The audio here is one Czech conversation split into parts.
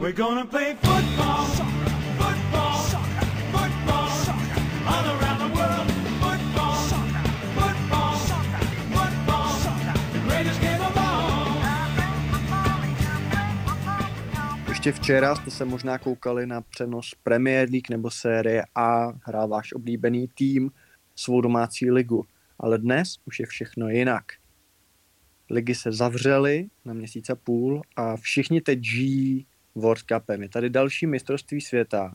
We're gonna play football. Ještě včera jste se možná koukali na přenos Premier League nebo série A, hrál váš oblíbený tým svou domácí ligu. Ale dnes už je všechno jinak. Ligy se zavřely na měsíc a půl a všichni teď žijí World Cupem. Je tady další mistrovství světa.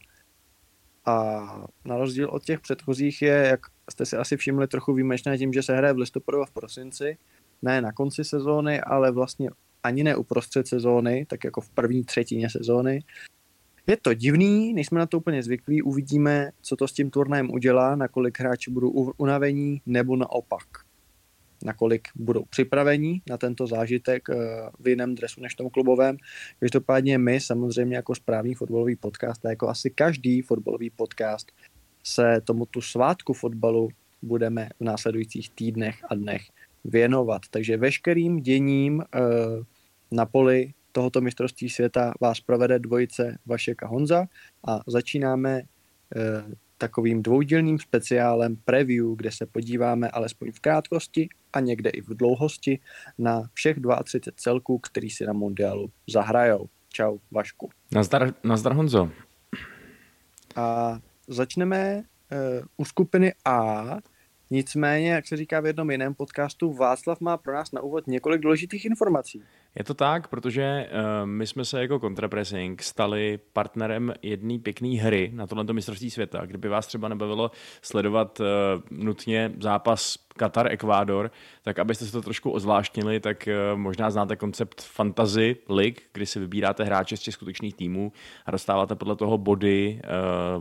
A na rozdíl od těch předchozích je, jak jste si asi všimli, trochu výjimečné tím, že se hraje v listopadu a v prosinci. Ne na konci sezóny, ale vlastně ani ne uprostřed sezóny, tak jako v první třetině sezóny. Je to divný, nejsme na to úplně zvyklí, uvidíme, co to s tím turnajem udělá, nakolik hráči budou unavení nebo naopak. Nakolik budou připraveni na tento zážitek eh, v jiném dresu než tom klubovém. Každopádně my samozřejmě jako správný fotbalový podcast a jako asi každý fotbalový podcast se tomuto svátku fotbalu budeme v následujících týdnech a dnech věnovat. Takže veškerým děním eh, na poli tohoto mistrovství světa vás provede dvojice Vašek a Honza a začínáme e, takovým dvoudílným speciálem preview, kde se podíváme alespoň v krátkosti a někde i v dlouhosti na všech 32 celků, který si na mundialu zahrajou. Čau, Vašku. Nazdar, nazdar Honzo. A začneme e, u skupiny A, Nicméně, jak se říká v jednom jiném podcastu, Václav má pro nás na úvod několik důležitých informací. Je to tak, protože uh, my jsme se jako Contrapressing stali partnerem jedné pěkné hry na tohleto mistrovství světa. Kdyby vás třeba nebavilo sledovat uh, nutně zápas Katar-Ekvádor, tak abyste se to trošku ozvláštnili, tak uh, možná znáte koncept Fantasy League, kdy si vybíráte hráče z těch skutečných týmů a dostáváte podle toho body,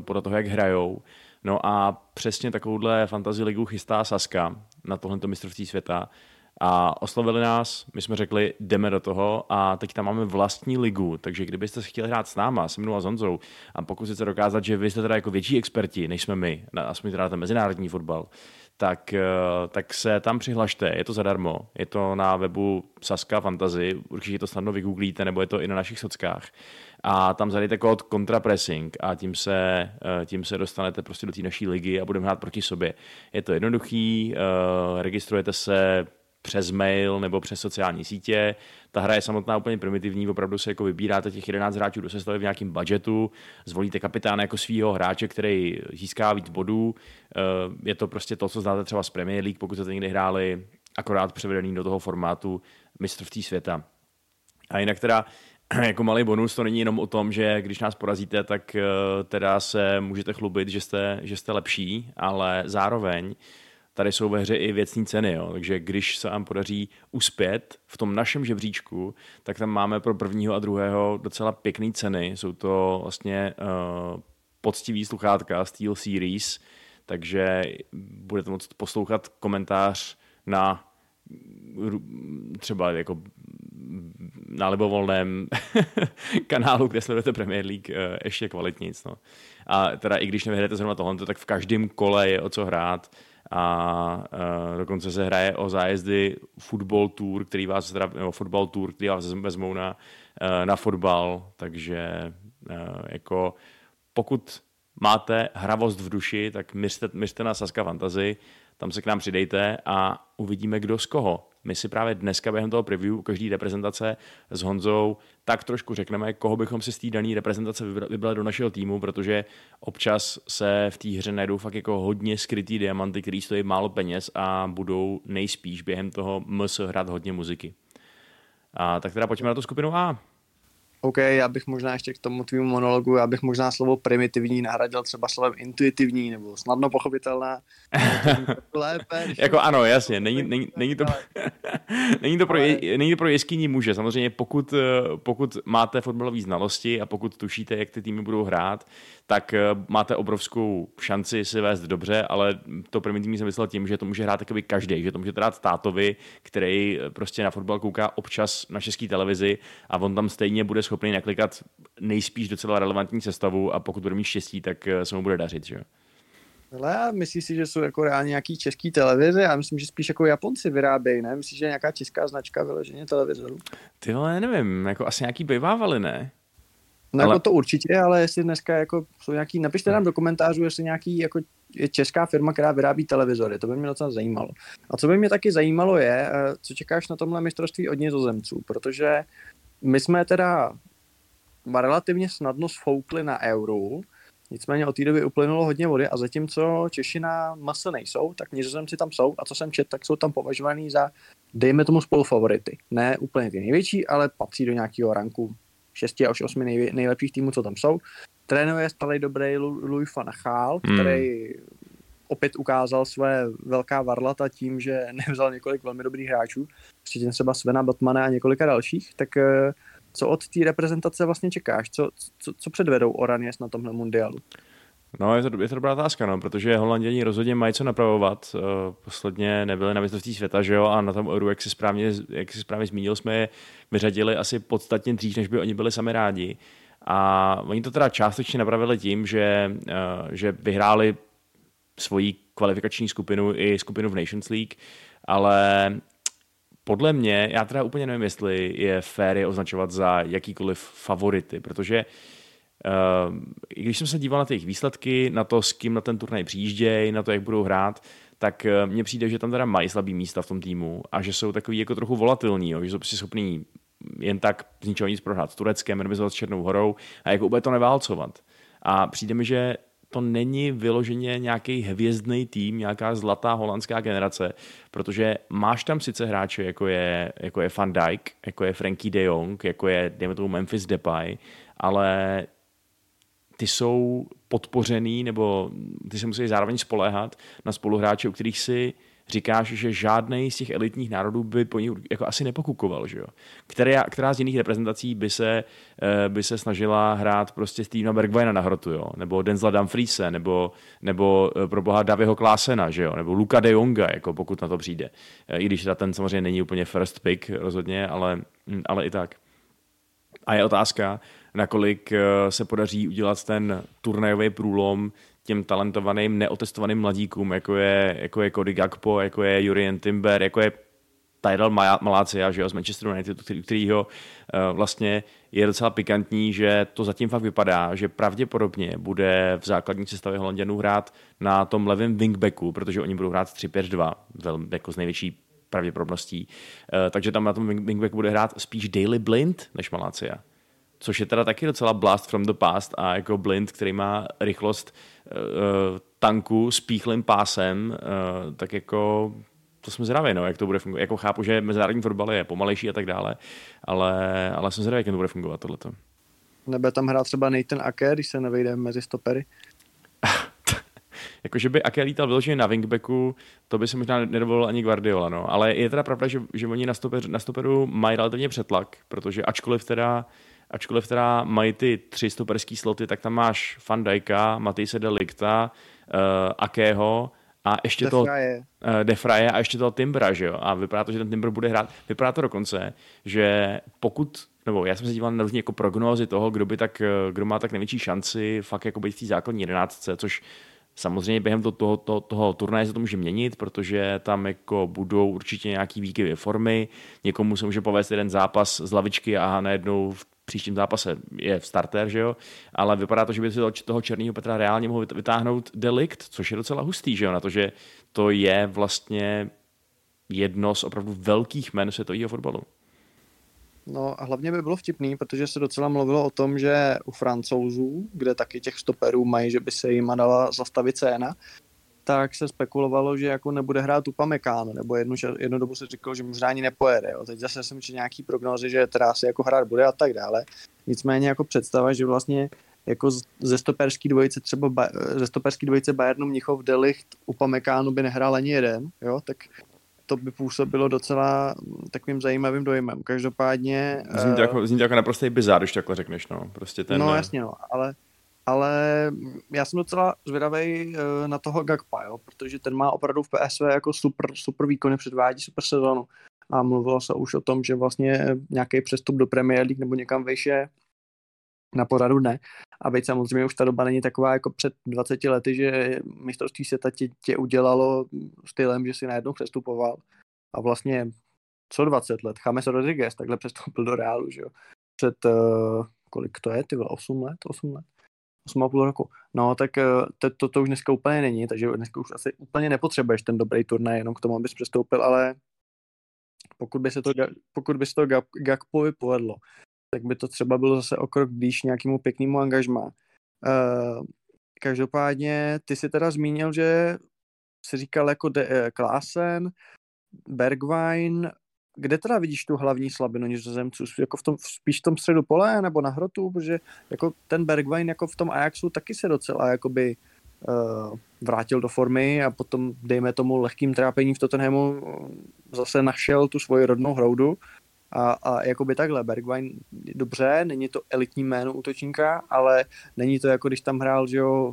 podle toho, jak hrajou. No a přesně takovouhle fantasy ligu chystá Saska na tohleto mistrovství světa. A oslovili nás, my jsme řekli, jdeme do toho a teď tam máme vlastní ligu, takže kdybyste chtěli hrát s náma, se mnou a s Honzou a pokusit se dokázat, že vy jste teda jako větší experti, než jsme my, aspoň teda ten mezinárodní fotbal, tak, eh, tak se tam přihlašte, je to zadarmo, je to na webu Saska Fantasy, určitě to snadno vygooglíte, nebo je to i na našich sockách a tam zadejte kód Contrapressing a tím se, eh, tím se dostanete prostě do té naší ligy a budeme hrát proti sobě. Je to jednoduchý, eh, registrujete se přes mail nebo přes sociální sítě. Ta hra je samotná úplně primitivní, opravdu se jako vybíráte těch 11 hráčů do sestavy v nějakém budgetu, zvolíte kapitána jako svého hráče, který získá víc bodů. Eh, je to prostě to, co znáte třeba z Premier League, pokud jste někdy hráli, akorát převedený do toho formátu mistrovství světa. A jinak teda jako malý bonus to není jenom o tom, že když nás porazíte, tak eh, teda se můžete chlubit, že jste, že jste lepší, ale zároveň tady jsou ve hře i věcní ceny, jo. takže když se vám podaří uspět v tom našem žebříčku, tak tam máme pro prvního a druhého docela pěkné ceny. Jsou to vlastně uh, poctivý sluchátka Steel Series, takže budete moct poslouchat komentář na třeba jako na libovolném kanálu, kde sledujete Premier League, eh, ještě kvalitnic. No. A teda i když nevyhrajete zrovna tohle, tak v každém kole je o co hrát a uh, dokonce se hraje o zájezdy Football Tour, který vás zdrav, nebo Football Tour, který vás vezmou na, uh, na fotbal, takže jako pokud máte hravost v duši, tak myřte, myřte na Saska Fantasy, tam se k nám přidejte a uvidíme, kdo z koho. My si právě dneska během toho preview u každé reprezentace s Honzou tak trošku řekneme, koho bychom si z té dané reprezentace vybrali do našeho týmu, protože občas se v té hře najdou fakt jako hodně skrytý diamanty, který stojí málo peněz a budou nejspíš během toho MS hrát hodně muziky. A tak teda pojďme na tu skupinu A. OK, já bych možná ještě k tomu tvýmu monologu, já bych možná slovo primitivní nahradil třeba slovem intuitivní nebo snadno pochopitelná. Lépe. jako ano, jasně, není, není, není, to, není, to pro, je, není to pro jeskyní muže. Samozřejmě pokud, eh, pokud máte fotbalové znalosti a pokud tušíte, jak ty týmy budou hrát, tak eh, máte obrovskou šanci si vést dobře, ale to primitivní jsem myslel tím, že to může hrát takový každý, že to může hrát tátovi, který eh, prostě na fotbal kouká občas na české televizi a on tam stejně bude schopný naklikat nejspíš docela relevantní sestavu a pokud bude mít štěstí, tak eh, se mu bude dařit. Že? Ale myslíš si, že jsou jako reálně nějaký český televize? Já myslím, že spíš jako Japonci vyrábějí, ne? Myslíš, že nějaká česká značka vyloženě televizorů? Ty vole, nevím, jako asi nějaký bývávali, ne? No Ale- jako to určitě, ale jestli dneska jako jsou nějaký, napište nám do komentářů, jestli nějaký jako je česká firma, která vyrábí televizory, to by mě docela zajímalo. A co by mě taky zajímalo je, eh, co čekáš na tomhle mistrovství od nizozemců, protože my jsme teda relativně snadno sfoukli na euro, nicméně od té doby uplynulo hodně vody a zatímco Češi na mase nejsou, tak nizozemci tam jsou a co jsem četl, tak jsou tam považovaný za, dejme tomu spolufavority. Ne úplně ty největší, ale patří do nějakého ranku 6 až 8 nejvě- nejlepších týmů, co tam jsou. Trénuje stále dobrý Louis van Gaal, Hmm. který opět ukázal své velká varlata tím, že nevzal několik velmi dobrých hráčů, včetně třeba Svena Batmana a několika dalších, tak eh, co od té reprezentace vlastně čekáš? Co, co, co předvedou Oraněs na tomhle mundialu? No, je to, je to dobrá otázka, no, protože Holanděni rozhodně mají co napravovat. Eh, Posledně nebyli na mistrovství světa, že jo, a na tom Euro, jak si správně, jak si správně zmínil, jsme je vyřadili asi podstatně dřív, než by oni byli sami rádi. A oni to teda částečně napravili tím, že, eh, že vyhráli svoji kvalifikační skupinu i skupinu v Nations League, ale podle mě, já teda úplně nevím, jestli je fér je označovat za jakýkoliv favority, protože Uh, když jsem se díval na ty jejich výsledky, na to, s kým na ten turnaj přijíždějí, na to, jak budou hrát, tak uh, mně přijde, že tam teda mají slabý místa v tom týmu a že jsou takový jako trochu volatilní, jo, že jsou prostě schopní jen tak z ničeho nic prohrát s Tureckem, remizovat s Černou horou a jako úplně to neválcovat. A přijde mi, že to není vyloženě nějaký hvězdný tým, nějaká zlatá holandská generace, protože máš tam sice hráče, jako je, jako je Van Dijk, jako je Frankie de Jong, jako je, dejme tomu, Memphis Depay, ale ty jsou podpořený, nebo ty se musí zároveň spoléhat na spoluhráče, u kterých si říkáš, že žádný z těch elitních národů by po nich jako asi nepokukoval, že jo? Která, která z jiných reprezentací by se, eh, by se snažila hrát prostě Stevena Bergwijna na hrotu, jo? Nebo Denzla Dumfriese, nebo, nebo eh, pro boha Daviho Klásena, že jo? Nebo Luka de Jonga, jako pokud na to přijde. Eh, I když ten samozřejmě není úplně first pick rozhodně, ale, hm, ale i tak. A je otázka, nakolik eh, se podaří udělat ten turnajový průlom těm talentovaným, neotestovaným mladíkům, jako je, jako je Cody Gakpo, jako je Jurien Timber, jako je Tyrell Malácia, že jo, z Manchester United, který, kterýho uh, vlastně je docela pikantní, že to zatím fakt vypadá, že pravděpodobně bude v základní sestavě Holanděnů hrát na tom levém wingbacku, protože oni budou hrát 3-5-2, velmi jako z největší pravděpodobností. Uh, takže tam na tom wing- wingbacku bude hrát spíš Daily Blind než Malácia což je teda taky docela blast from the past a jako Blind, který má rychlost uh, tanku s píchlým pásem, uh, tak jako to jsme zvědaví, no, jak to bude fungovat. Jako chápu, že mezinárodní fotbal je pomalejší a tak dále, ale, ale jsem zvědavý, jak to bude fungovat tohleto. Nebude tam hrát třeba Nathan Ake, když se nevejde mezi stopery? Jakože by Ake lítal vyloženě na wingbacku, to by se možná nedovolil ani Guardiola, no. Ale je teda pravda, že, že oni na, stoper, na stoperu mají relativně přetlak, protože ačkoliv teda ačkoliv teda mají ty tři stoperský sloty, tak tam máš Van Dijka, Matisse de Ligta, uh, Akého a ještě to Defraje. uh, Defraje a ještě toho Timbra, že jo? A vypadá to, že ten Timber bude hrát. Vypadá to dokonce, že pokud nebo já jsem se díval na různé jako prognózy toho, kdo by tak, eh, kdo má tak největší šanci fakt jako být v té základní jedenáctce, což Samozřejmě během toho, toho, toho, toho turnaje se to může měnit, protože tam jako budou určitě nějaký výkyvy formy, někomu se může povést jeden zápas z lavičky a najednou v příštím zápase je v starter, že jo? ale vypadá to, že by si toho černého Petra reálně mohl vytáhnout delikt, což je docela hustý, že jo? na to, že to je vlastně jedno z opravdu velkých men světového fotbalu. No a hlavně by bylo vtipný, protože se docela mluvilo o tom, že u francouzů, kde taky těch stoperů mají, že by se jim dala zastavit cena, tak se spekulovalo, že jako nebude hrát Upamecano, nebo jednu, jednu dobu se říkalo, že možná ani nepojede. Jo. Teď zase jsem četl nějaký prognózy, že teda asi jako hrát bude a tak dále. Nicméně jako představa, že vlastně jako ze stoperský dvojice třeba ba, ze stoperský dvojice Bayernu Mnichov Delicht Upamecano by nehrál ani jeden, jo, tak to by působilo docela takovým zajímavým dojmem. Každopádně... Zní to jako, zní to jako naprostý bizár, když takhle řekneš, no. Prostě ten, No jasně, no, ale, ale já jsem docela zvědavý na toho Gagpa, jo, protože ten má opravdu v PSV jako super, super výkony, předvádí super sezonu. A mluvilo se už o tom, že vlastně nějaký přestup do Premier League nebo někam vejš je na pořadu dne. A veď samozřejmě už ta doba není taková jako před 20 lety, že mistrovství světa tě, tě udělalo stylem, že si najednou přestupoval. A vlastně co 20 let, James Rodriguez takhle přestoupil do Reálu, že jo. Před uh, kolik to je, ty vole, 8 let, 8 let, 8,5 roku. No, tak eh, to, to, to už dneska úplně není, takže dneska už asi úplně nepotřebuješ ten dobrý turnaj jenom k tomu, abys přestoupil, ale pokud by se to, pokud by se to Gak- Gakpovi povedlo, tak by to třeba bylo zase o krok blíž nějakému pěknému angažmá. Uh, každopádně ty si teda zmínil, že si říkal jako de, eh, Klaasen, Bergwijn, kde teda vidíš tu hlavní slabinu nizozemců? Jako v tom, spíš v tom středu pole nebo na hrotu? Protože jako ten Bergwijn jako v tom Ajaxu taky se docela jakoby uh, vrátil do formy a potom, dejme tomu, lehkým trápení v Tottenhamu uh, zase našel tu svoji rodnou hroudu a, a jakoby takhle, Bergwijn dobře, není to elitní jméno útočníka, ale není to jako když tam hrál, že jo,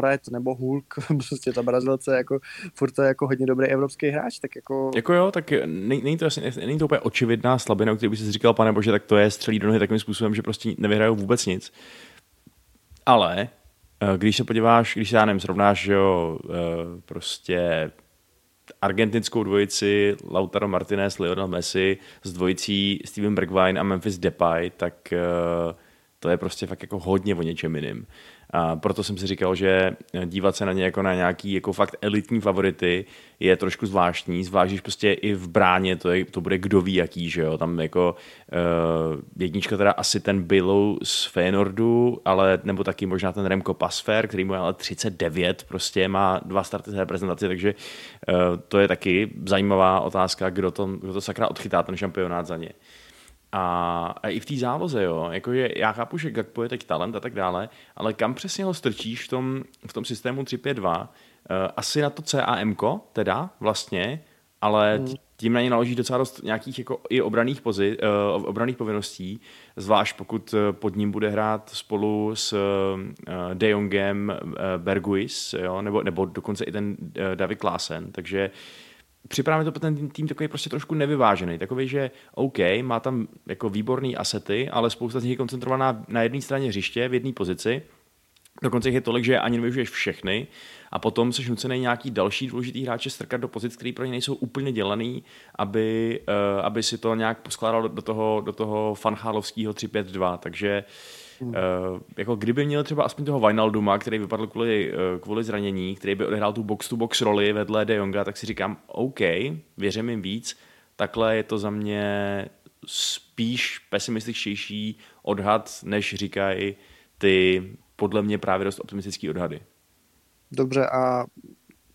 Fred nebo Hulk, prostě ta Brazilce, jako furt to je jako hodně dobrý evropský hráč, tak jako... Jako jo, tak není, to, asi, není to úplně očividná slabina, který by si říkal, pane bože, tak to je střelí do nohy takovým způsobem, že prostě nevyhrajou vůbec nic. Ale eh, když se podíváš, když se já nevím, srovnáš, že jo, eh, prostě argentinskou dvojici Lautaro Martinez, Lionel Messi s dvojicí Steven Bergwijn a Memphis Depay, tak eh, to je prostě fakt jako hodně o něčem jiným. A proto jsem si říkal, že dívat se na ně jako na nějaký jako fakt elitní favority je trošku zvláštní, zvlášť když prostě i v bráně to, je, to bude kdo ví jaký, že jo, tam jako uh, jednička teda asi ten Bilou z Feyenoordu, ale nebo taky možná ten Remko Pasfer, který mu je ale 39, prostě má dva starty z reprezentace, takže uh, to je taky zajímavá otázka, kdo to, kdo to sakra odchytá ten šampionát za ně. A, a i v té závoze, jo, jakože já chápu, že Gakpo je teď talent a tak dále, ale kam přesně ho strčíš v tom, v tom systému 3-5-2? Uh, asi na to CAM, teda vlastně, ale Hmm. tím na ně naloží docela dost nějakých jako i obraných, pozi, uh, obraných povinností, zvlášť pokud eh, pod ním bude hrát spolu s uh, De Jongem uh, Berguis, jo, nebo, nebo dokonce i ten uh, David Klaasen, takže připravíme to ten tým takový prostě trošku nevyvážený. Takový, že OK, má tam jako výborný asety, ale spousta z nich je koncentrovaná na jedné straně hřiště, v jedné pozici. Dokonce jich je tolik, že ani nevyužiješ všechny a potom jsi nucený nějaký další důležitý hráče strkat do pozic, které pro ně nejsou úplně dělaný, aby, uh, aby si to nějak poskládal do toho, do toho fanhálovského 3-5-2. Takže Uh, jako kdyby měl třeba aspoň toho Wijnalduma, který vypadl kvůli, uh, kvůli zranění, který by odehrál tu box-to-box roli vedle De Jonga, tak si říkám, OK, věřím jim víc. Takhle je to za mě spíš pesimističtější odhad, než říkají ty podle mě právě dost optimistický odhady. Dobře a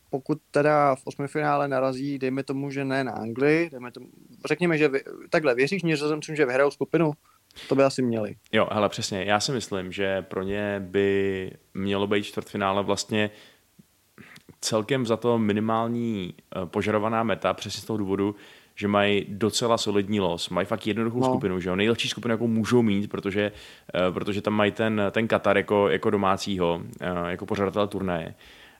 pokud teda v osmi finále narazí, dejme tomu, že ne na Anglii, dejme tomu, řekněme, že vy, takhle, věříš nizozemcům, že vyhrajou skupinu? To by asi měli. Jo, hele, přesně. Já si myslím, že pro ně by mělo být čtvrtfinále vlastně celkem za to minimální eh, požadovaná meta, přesně z toho důvodu, že mají docela solidní los, mají fakt jednoduchou No. skupinu, že jo, nejlepší skupinu, jakou můžou mít, protože, eh, protože tam mají ten, ten Katar jako, jako domácího, eh, jako pořadatel turnaje.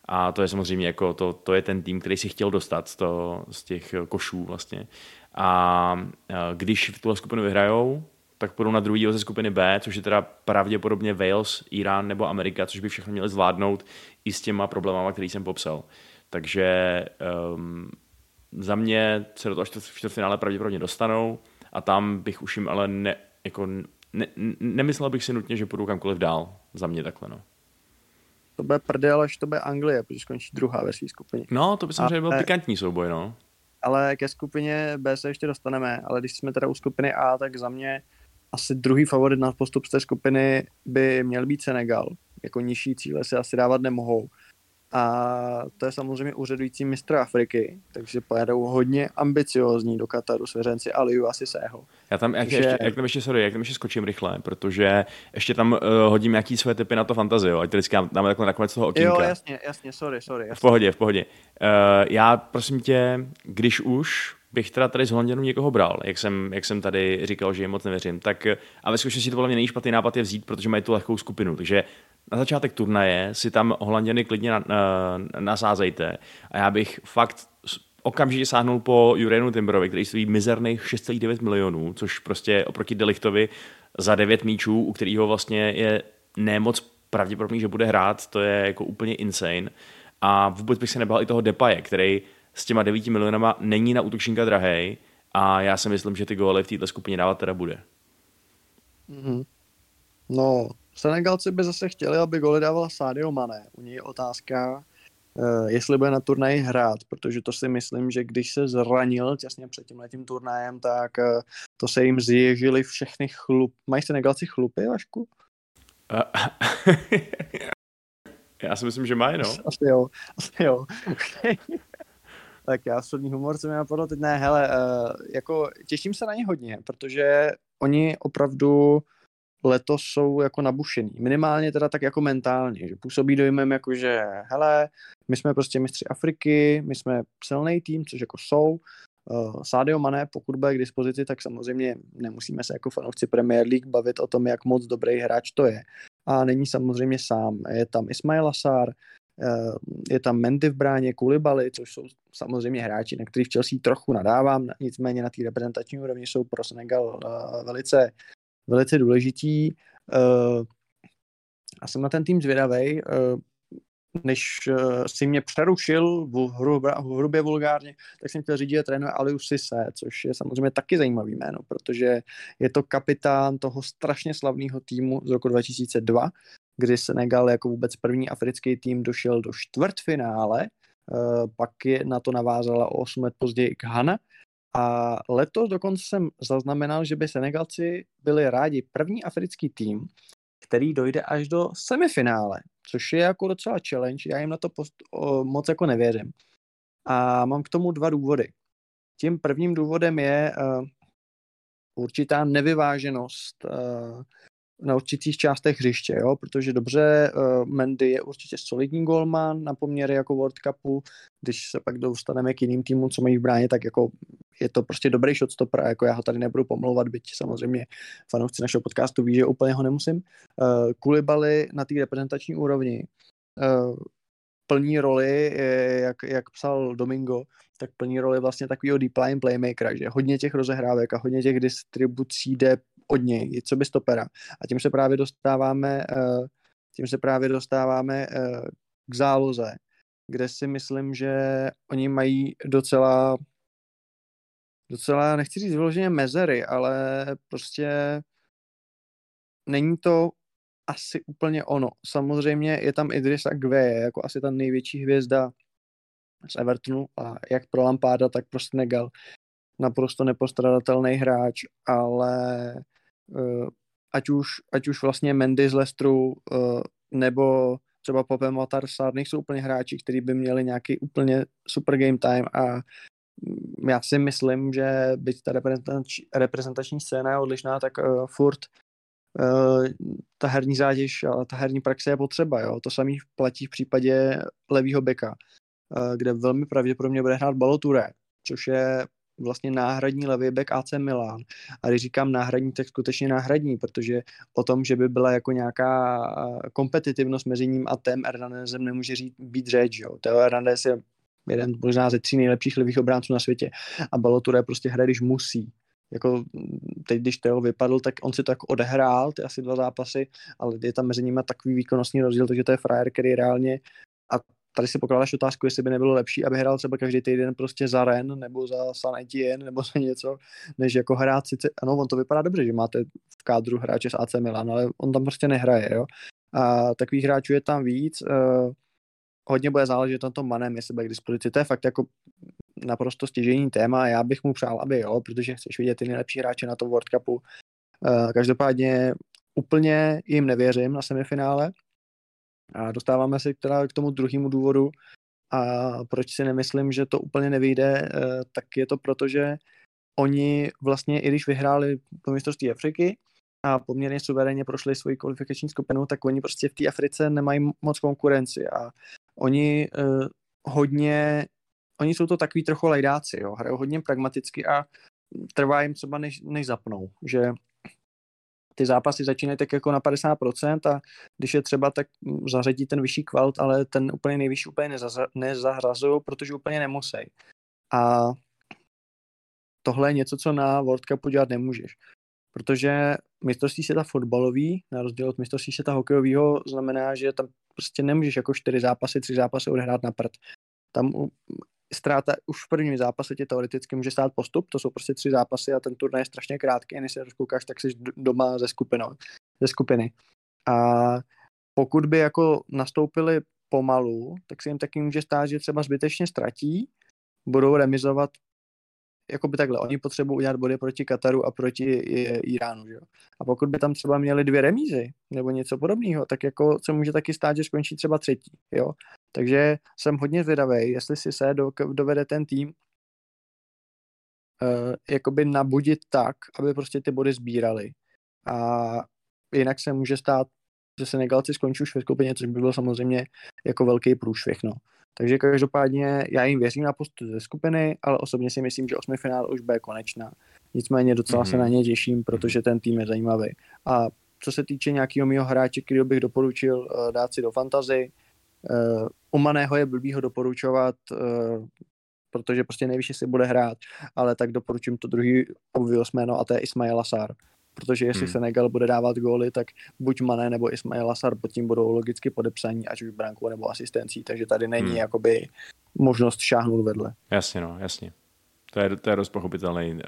A to je samozřejmě jako, to, to je ten tým, který si chtěl dostat z, to, z těch košů vlastně. A když v tuhle skupinu vyhrajou, tak půjdou na druhý ze skupiny B, což je teda pravděpodobně Wales, Irán nebo Amerika, což by všechno měli zvládnout i s těma problémama, který jsem popsal. Takže um, za mě se do toho čtvrt- čtvrtfinále pravděpodobně dostanou a tam bych už jim ale ne, jako ne, ne, nemyslel bych si nutně, že půjdou kamkoliv dál. Za mě takhle, no. To bude prdel, až to bude Anglie, protože skončí druhá ve své skupině. No, to by samozřejmě byl Ale- pikantní souboj, no. Ale ke skupině B se ještě dostaneme, ale když jsme teda u skupiny A, tak za mě asi druhý favorit na postup z té skupiny by měl být Senegal. Jako nižší cíle si asi dávat nemohou. A to je samozřejmě úřadující mistr Afriky, takže pojedou hodně ambiciozní do Kataru svěřenci Aliu a Sisého. Já tam, jak, Že- ještě, jak tam ještě, sorry, jak tam ještě skočím rychle, protože ještě tam uh, hodím nějaký své typy na to fantazio, ať to vždycky dáme takhle nakonec toho okénka. Jo, jasně, jasně, sorry, sorry. V Jasně. pohodě, v pohodě. Uh, já prosím tě, když už bych teda tady z Holanděnů někoho bral, jak jsem, jak jsem tady říkal, že jim moc nevěřím, tak a ve skutečnosti to podle mě není špatný nápad je vzít, protože mají tu lehkou skupinu. Takže na začátek turnaje si tam Holanděny klidně na, na, nasázejte a já bych fakt okamžitě sáhnul po Jurenu Timberovi, který stojí mizerných 6,9 milionů, což prostě oproti Delichtovi za 9 míčů, u kterého vlastně je nemoc pravděpodobný, že bude hrát, to je jako úplně insane. A vůbec bych se nebál i toho Depaje, který s těma 9 milionama není na útočníka drahej a já si myslím, že ty góly v této skupině dávat teda bude. Mhm. No, Senegalci by zase chtěli, aby goly dával Sadio Mané. U něj je otázka, uh, jestli bude na turnaji hrát, protože to si myslím, že když se zranil těsně před tím letím turnajem, tak uh, to se jim zježili všechny chlup. Mají Senegalci chlupy, Vašku? já si myslím, že mají, no. Asi jo, asi jo. Tak já osobní humor se mi napadlo teď ne, hele, uh, jako těším se na ně hodně, protože oni opravdu letos jsou jako nabušený. Minimálně teda tak jako mentálně, že působí dojmem jako, že hele, my jsme prostě mistři Afriky, my jsme silný tým, což jako jsou. Uh, Sadio Mané, pokud bude k dispozici, tak samozřejmě nemusíme se jako fanoušci Premier League bavit o tom, jak moc dobrý hráč to je. A není samozřejmě sám. Je tam Ismail Assar, uh, je tam Mendy v bráně, Koulibaly, což jsou samozřejmě hráči, na kterých v Chelsea trochu nadávám, nicméně na té reprezentační úrovni jsou pro Senegal uh, velice velice důležitý. Uh, a jsem na ten tým zvědavý, uh, než si mě přerušil v, hrubě, v hrubě vulgárně, tak jsem chtěl říct, že trénuje Aliu Sise, což je samozřejmě taky zajímavý jméno, protože je to kapitán toho strašně slavného týmu z roku 2002, kdy Senegal jako vůbec první africký tým došel do čtvrtfinále, uh, pak je na to navázala o 8 let později Ghana a letos dokonce jsem zaznamenal, že by Senegalci byli rádi první africký tým, který dojde až do semifinále, což je jako docela challenge. Já jim na to post, o, moc jako nevěřím. A mám k tomu dva důvody. Tím prvním důvodem je uh, určitá nevyváženost uh, na určitých částech hřiště, jo? protože dobře, uh, Mendy je určitě solidní golman na poměry jako World Cupu, když se pak dostaneme k jiným týmům, co mají v bráně, tak jako je to prostě dobrý shotstopper a jako já ho tady nebudu pomlouvat, byť samozřejmě fanoušci našeho podcastu ví, že úplně ho nemusím. Uh, Kulibali na té reprezentační úrovni uh, plní roli, jak, jak psal Domingo, tak plní roli vlastně takového deep line playmakera, že hodně těch rozehrávek a hodně těch distribucí jde od něj, co by stopera. A tím se právě dostáváme, uh, tím se právě dostáváme uh, k záloze, kde si myslím, že oni mají docela docela, nechci říct vyloženě mezery, ale prostě není to asi úplně ono. Samozřejmě je tam Idrissa Gve, jako asi ta největší hvězda z Evertonu a jak pro Lampáda, tak pro Senegal. Naprosto nepostradatelný hráč, ale ať, už, ať už vlastně Mendy z Lestru uh, nebo třeba Pope Matar Sar nejsou úplně hráči, kteří by měli nějaký úplně super game time a já si myslím, že byť ta reprezentační, reprezentační scéna je odlišná, tak uh, furt uh, ta herní zátěž a ta herní praxe je potřeba. Jo? To samý platí v případě levýho beka, uh, kde velmi pravděpodobně bude hrát Baloture, což je vlastně náhradní levý back AC Milan. A když říkám náhradní, tak skutečně náhradní, protože o tom, že by byla jako nějaká kompetitivnost mezi ním a Tem Hernandezem nemůže říct, být řeč. Jo. Teo Hernandez je jeden možná ze tří nejlepších levých obránců na světě. A Baloture prostě hraje, když musí. Jako teď, když Teo vypadl, tak on si to jako odehrál, ty asi dva zápasy, ale je tam mezi nimi takový výkonnostní rozdíl, takže to je frajer, který reálně tady si pokládáš otázku, jestli by nebylo lepší, aby hrál třeba každý týden prostě za Ren nebo za San Etienne nebo za něco, než jako hrát sice, ano, on to vypadá dobře, že máte v kádru hráče z AC Milan, ale on tam prostě nehraje, jo. A takových hráčů je tam víc. Uh, hodně bude záležet na tom manem, jestli bude k dispozici. To je fakt jako naprosto stěžení téma a já bych mu přál, aby jo, protože chceš vidět ty nejlepší hráče na tom World Cupu. Uh, každopádně úplně jim nevěřím na semifinále a dostáváme se teda k tomu druhému důvodu. A proč si nemyslím, že to úplně nevyjde, uh, tak je to proto, že oni vlastně, i když vyhráli to mistrovství Afriky, a poměrně suverénně prošli svoji kvalifikační skupinu, tak oni prostě v té Africe nemají moc konkurenci. A oni uh, hodně, oni jsou to takový trochu lajdáci, jo, hrajou hodně pragmaticky a trvá jim třeba než, než zapnou, že ty zápasy začínají tak jako na 50% a když je třeba, tak zařadí ten vyšší kvalt, ale ten úplně nejvyšší úplně nezahrazují, protože úplně nemusí. A tohle je něco, co na World Cupu dělat nemůžeš. Protože mistrovství světa fotbalový, na rozdíl od mistrovství světa hokejového, znamená, že tam prostě nemůžeš jako čtyři zápasy, tři zápasy odehrát na prd. Tam ztráta už v prvním zápase tě teoreticky může stát postup, to jsou prostě tři zápasy a ten turnaj je strašně krátký, než se rozkoukáš, tak jsi doma ze skupinou. ze skupiny. A pokud by jako nastoupili pomalu, tak se jim taky může stát, že třeba zbytečně ztratí, budou remizovat jako by takhle, oni potřebují udělat body proti Kataru a proti Iránu, že jo. A pokud by tam třeba měli dvě remízy nebo něco podobného, tak jako se může taky stát, že skončí třeba třetí, jo. Takže jsem hodně zvědavý, jestli si se dovede ten tým uh, jakoby nabudit tak, aby prostě ty body sbírali. A jinak se může stát, že se negalci skončí už ve skupině, což by byl samozřejmě jako velký průšvih, no. Takže každopádně já jim věřím na postu ze skupiny, ale osobně si myslím, že osmi finále už bude konečná. Nicméně docela mm-hmm. se na ně těším, protože ten tým je zajímavý. A co se týče nějakého mého hráče, který bych doporučil uh, dát si do fantazy, uh, u Maného je blbý ho doporučovat, uh, protože prostě nevíš, jestli bude hrát, ale tak doporučím to druhý obvious jméno a to je Ismail Asar protože jestli hmm. Senegal bude dávat góly, tak buď Mané nebo Ismail Assar pod tím budou logicky podepsaní, ať už brankou nebo asistencí, takže tady není hmm. jakoby možnost šáhnout vedle. Jasně, no, jasně. To je, to je dost pochopitelný, uh,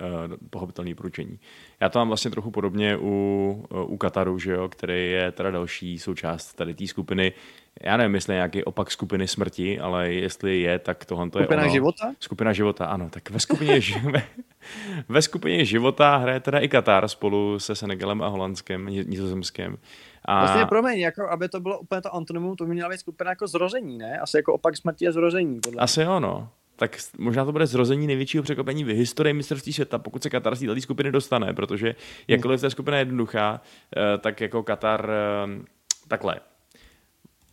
pochopitelný pručení. Já to mám vlastně trochu podobně u, uh, u Kataru, že jo, který je teda další součást tady té skupiny. Já nevím, jestli je nějaký opak skupiny smrti, ale jestli je, tak tohle to je Skupina ono. života? Skupina života, ano. Tak ve skupině, ve, ve skupině života hraje teda i Katar spolu se Senegalem a Holandskem, Nizozemskem. A... Vlastně promiň, jako aby to bylo úplně to antonymum, to by měla být skupina jako zrození, ne? Asi jako opak smrti je zrození. Podle Asi jo, no tak možná to bude zrození největšího překvapení v historii mistrovství světa, pokud se Katar z této skupiny dostane, protože jakkoliv ta skupina je jednoduchá, eh, tak jako Katar eh, takhle.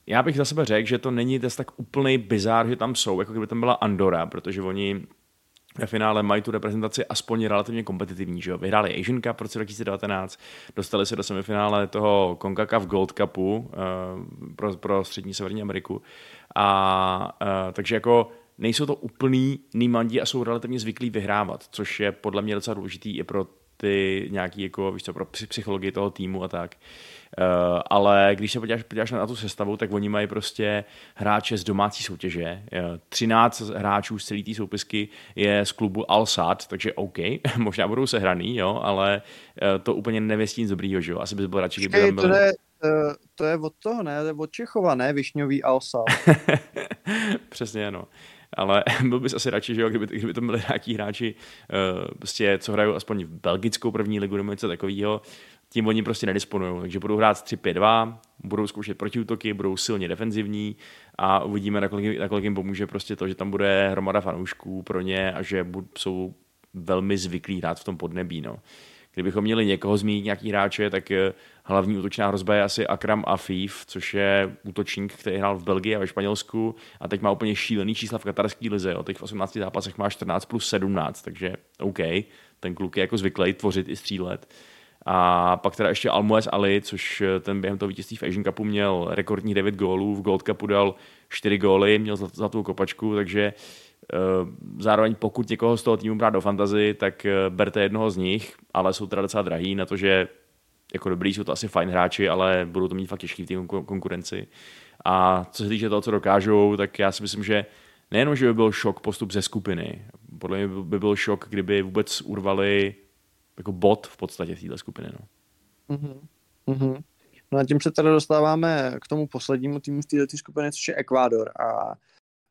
Já bych za sebe řekl, že to není tak úplný bizár, že tam jsou, jako kdyby tam byla Andora, protože oni ve finále mají tu reprezentaci aspoň relativně kompetitivní. Že jo? Vyhráli Asian Cup v roce 2019, dostali se do semifinále toho CONCACAF Gold Cupu uh, pro, pro střední Severní Ameriku. A uh, takže jako nejsou to úplný nýmandi a jsou relativně zvyklí vyhrávat, což je podle mě docela důležitý i pro ty nějaký, jako, víš co, pro psychologii toho týmu a tak. Uh, ale když se podíváš, podíváš na tu sestavu, tak oni mají prostě hráče z domácí soutěže. Uh, 13 hráčů z celé té soupisky je z klubu Al Sadd, takže OK, možná budou sehraný, jo, ale uh, to úplně nevěstí nic dobrýho, že jo. Asi bys byl radši, kdyby tam byl... To je, to je od toho, ne? To je od Čechova, ne? Višňový Al Sadd. Přesně, no ale byl bys asi radši, že jo, kdyby, kdyby to byli nějaký hráči, uh, prostě, co hrajou aspoň v belgickou první ligu nebo něco takového, tím oni prostě nedisponují. Takže budou hrát 3-5-2, budou zkoušet protiútoky, budou silně defenzivní a uvidíme, nakolik, nakolik jim pomůže prostě to, že tam bude hromada fanoušků pro ně a že jsou velmi zvyklí hrát v tom podnebí. No. Kdybychom měli někoho zmínit, nějaký hráče, tak eh, hlavní útočná hrozba je asi Akram Afif, což je útočník, který hrál v Belgii a ve Španělsku a teď má úplně šílený čísla v katarské lize. Jo. Teď v 18 zápasech má 14 plus 17, takže OK, ten kluk je jako zvyklý tvořit i střílet. A pak teda ještě Almoez Ali, což eh, ten během toho vítězství v Asian Cupu měl rekordní 9 gólů, v Gold Cupu dal 4 góly, měl zlatou kopačku, takže Eh, zároveň pokud někoho z toho týmu brát do fantazy, tak eh, berte jednoho z nich, ale jsou teda docela drahý na to, že jako dobrý jsou to asi fajn hráči, ale budou to mít fakt těžký v té konkurenci. A co se týče toho, co dokážou, tak já si myslím, že nejenom, že by byl šok postup ze skupiny, podle mě by byl šok, kdyby vůbec urvali jako bod v podstatě téhle skupiny. No. Mm-hmm. Mm-hmm. No a tím se teda dostáváme k tomu poslednímu týmu z této skupiny, což je Ekvádor. A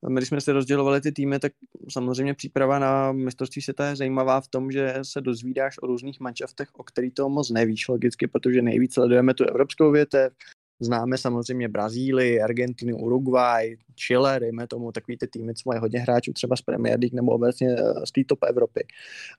když jsme si rozdělovali ty týmy, tak samozřejmě příprava na mistrovství světa je zajímavá v tom, že se dozvídáš o různých mančaftech, o kterých to moc nevíš logicky, protože nejvíc sledujeme tu evropskou větev, Známe samozřejmě Brazílii, Argentinu, Uruguay, Chile, dejme tomu, takový ty týmy, co mají hodně hráčů třeba z Premier League nebo obecně eh, z té top Evropy.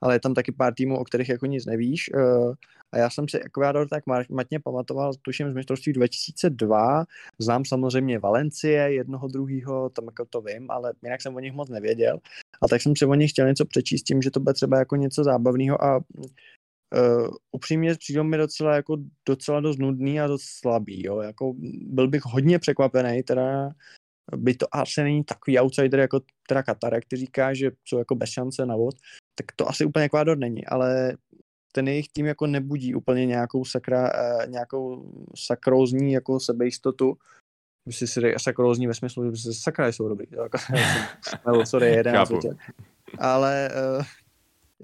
Ale je tam taky pár týmů, o kterých jako nic nevíš. Eh, a já jsem si Ekvádor tak matně pamatoval, tuším z mistrovství 2002. Znám samozřejmě Valencie, jednoho druhého, tam jako to vím, ale jinak jsem o nich moc nevěděl. A tak jsem si o nich chtěl něco přečíst tím, že to bude třeba jako něco zábavného a Uh, upřímně přijde mi docela jako docela dost nudný a dost slabý, jo. Jako byl bych hodně překvapený, teda by to asi není takový outsider jako teda Katar, jak ty říká, že jsou jako bez šance na vod, tak to asi úplně Ekvádor není, ale ten jejich tým jako nebudí úplně nějakou sakra, uh, nějakou sakrózní jako sebejistotu, Myslím si říct sakrózní ve smyslu, že sakra jsou dobrý. Jako, sorry, jeden Ale uh,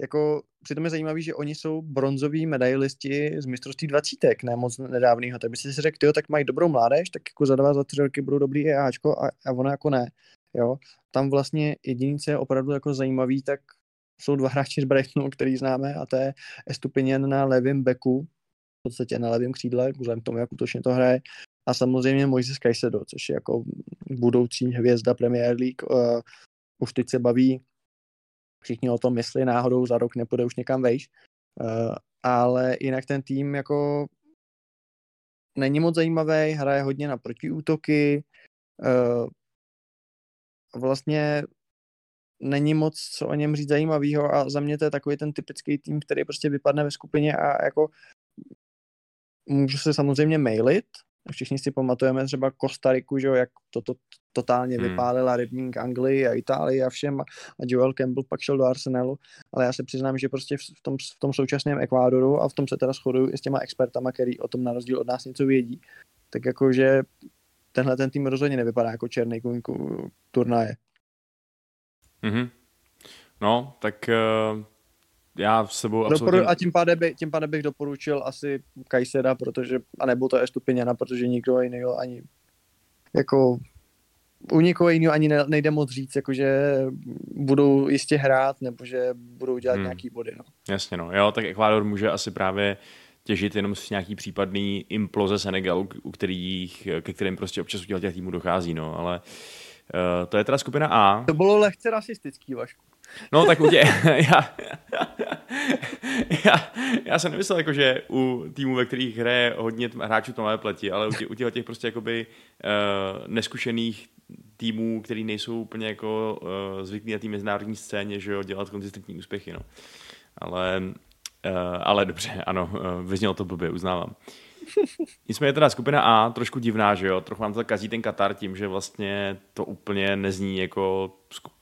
jako přitom je zajímavý, že oni jsou bronzoví medailisti z mistrovství dvacítek, ne moc nedávného, tak by si řekl, jo, tak mají dobrou mládež, tak jako za dva, za tři roky budou dobrý EAčko a, a ono jako ne, jo. Tam vlastně jediný, co je opravdu jako zajímavý, tak jsou dva hráči z Brightonu, který známe a to je Estupinian na levém beku, v podstatě na levém křídle, vzhledem k tomu, jak útočně to hraje. A samozřejmě Moises Caicedo, což je jako budoucí hvězda Premier League. Uh, už teď se baví všichni o tom, jestli náhodou za rok nepůjde už někam vejš. Uh, ale jinak ten tým jako není moc zajímavý, hraje hodně na protiútoky. Uh, vlastně není moc co o něm říct zajímavého a za mě to je takový ten typický tým, který prostě vypadne ve skupině a jako můžu se samozřejmě mailit, všichni si pamatujeme třeba Kostariku, že jo, jak to, to totálně hmm. vypálila rybník Anglii a Itálii a všem a Joel Campbell pak šel do Arsenalu, ale já se přiznám, že prostě v tom, v tom současném Ekvádoru a v tom se teda shoduju i s těma expertama, který o tom na rozdíl od nás něco vědí, tak jakože tenhle ten tým rozhodně nevypadá jako černý kůň turnaje. Mm-hmm. No, tak uh, já s sebou absolutně... A tím pádem, by, tím pádem bych doporučil asi Kajsera, protože, a nebo to je Stupiněna, protože nikdo jiný ani jako u někoho jiného ani nejde moc říct, jakože budou jistě hrát, nebo že budou dělat hmm. nějaký body. No. Jasně, no. Jo, tak Ekvádor může asi právě těžit jenom z nějaký případný imploze Senegalu, u kterých, ke kterým prostě občas u těch týmů dochází, no, ale uh, to je teda skupina A. To bylo lehce rasistický, Vašku. No tak u tě, já, já, já jsem nemyslel, jako, že u týmů, ve kterých hraje hodně hráčů tmavé pleti, ale u těch, u těch, těch prostě jakoby uh, neskušených týmů, který nejsou úplně jako uh, zvyklí na té mezinárodní scéně, že jo, dělat konzistentní úspěchy, no. Ale, uh, ale dobře, ano, uh, vyznělo to blbě, uznávám. Nicméně teda skupina A, trošku divná, že jo, trochu vám to kazí ten Katar tím, že vlastně to úplně nezní jako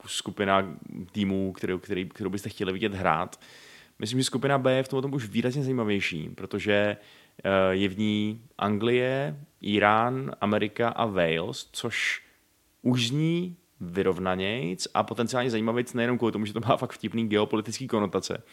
skupina týmů, kterou, který, kterou byste chtěli vidět hrát. Myslím, že skupina B je v tom už výrazně zajímavější, protože eh, je v ní Anglie, Irán, Amerika a Wales, což už zní vyrovnanějc a potenciálně zajímavějc nejenom kvůli tomu, že to má fakt vtipný geopolitický konotace.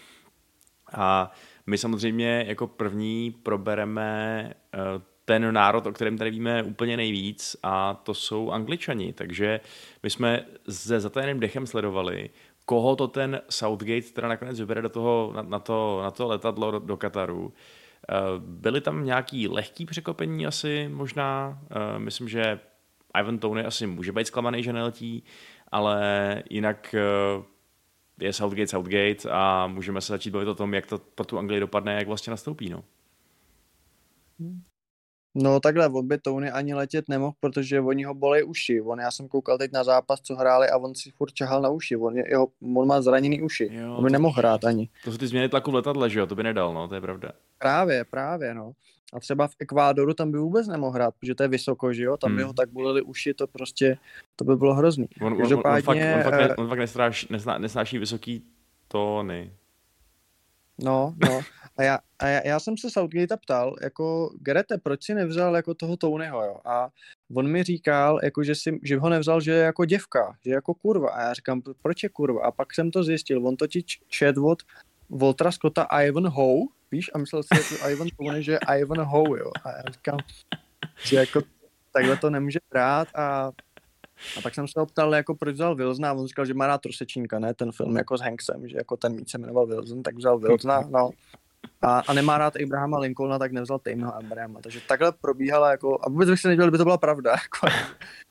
A my samozřejmě jako první probereme eh, ten národ, o kterém tady víme úplně nejvíc a to jsou angličani, takže my jsme se zatajeným dechem sledovali, koho to ten Southgate teda nakonec vybere do toho, na, na, to, na to letadlo do, do Kataru. Eh, byly tam nějaký lehký překopení asi možná, eh, myslím, že Ivan Tony asi může být zklamaný, že neletí, ale jinak je Southgate Southgate a můžeme se začít bavit o tom, jak to pro tu Anglii dopadne, jak vlastně nastoupí. No. No takhle, on by Tony ani letět nemohl, protože oni ho bolej uši. On, já jsem koukal teď na zápas, co hráli a on si furt čahal na uši. On, je, jeho, on má zraněný uši. Jo, on by nemohl hrát ani. To jsou ty změny tlaku v letadle, že jo? To by nedal, no, to je pravda. Právě, právě, no. A třeba v Ekvádoru tam by vůbec nemohl hrát, protože to je vysoko, že jo? Tam hmm. by ho tak boleli uši, to prostě, to by bylo hrozný. On, on, on, on, fakt, on fakt, ne, on fakt nesnáší, nesnáší vysoký tóny. No, no. A já, a já, já jsem se Southgate ptal, jako Gerete, proč si nevzal jako toho Tonyho, jo? A on mi říkal, jako, že, si, že ho nevzal, že je jako děvka, že je jako kurva. A já říkám, proč je kurva? A pak jsem to zjistil. On totiž čet od Voltra Scotta Ivan Howe, víš, a myslel si, že Ivan Tony, že je Ivan Howe, jo. A já říkám, že jako takhle to nemůže brát a a pak jsem se ho ptal, jako proč vzal Wilsona a on říkal, že má rád Trosečínka, ne ten film jako s Hanksem, že jako ten mít se jmenoval Wilson, tak vzal Wilsona, no. A, a nemá rád Abrahama Lincolna, tak nevzal Tameho Abrahama. Takže takhle probíhala jako, a vůbec bych se nedělal, kdyby to byla pravda. Jako,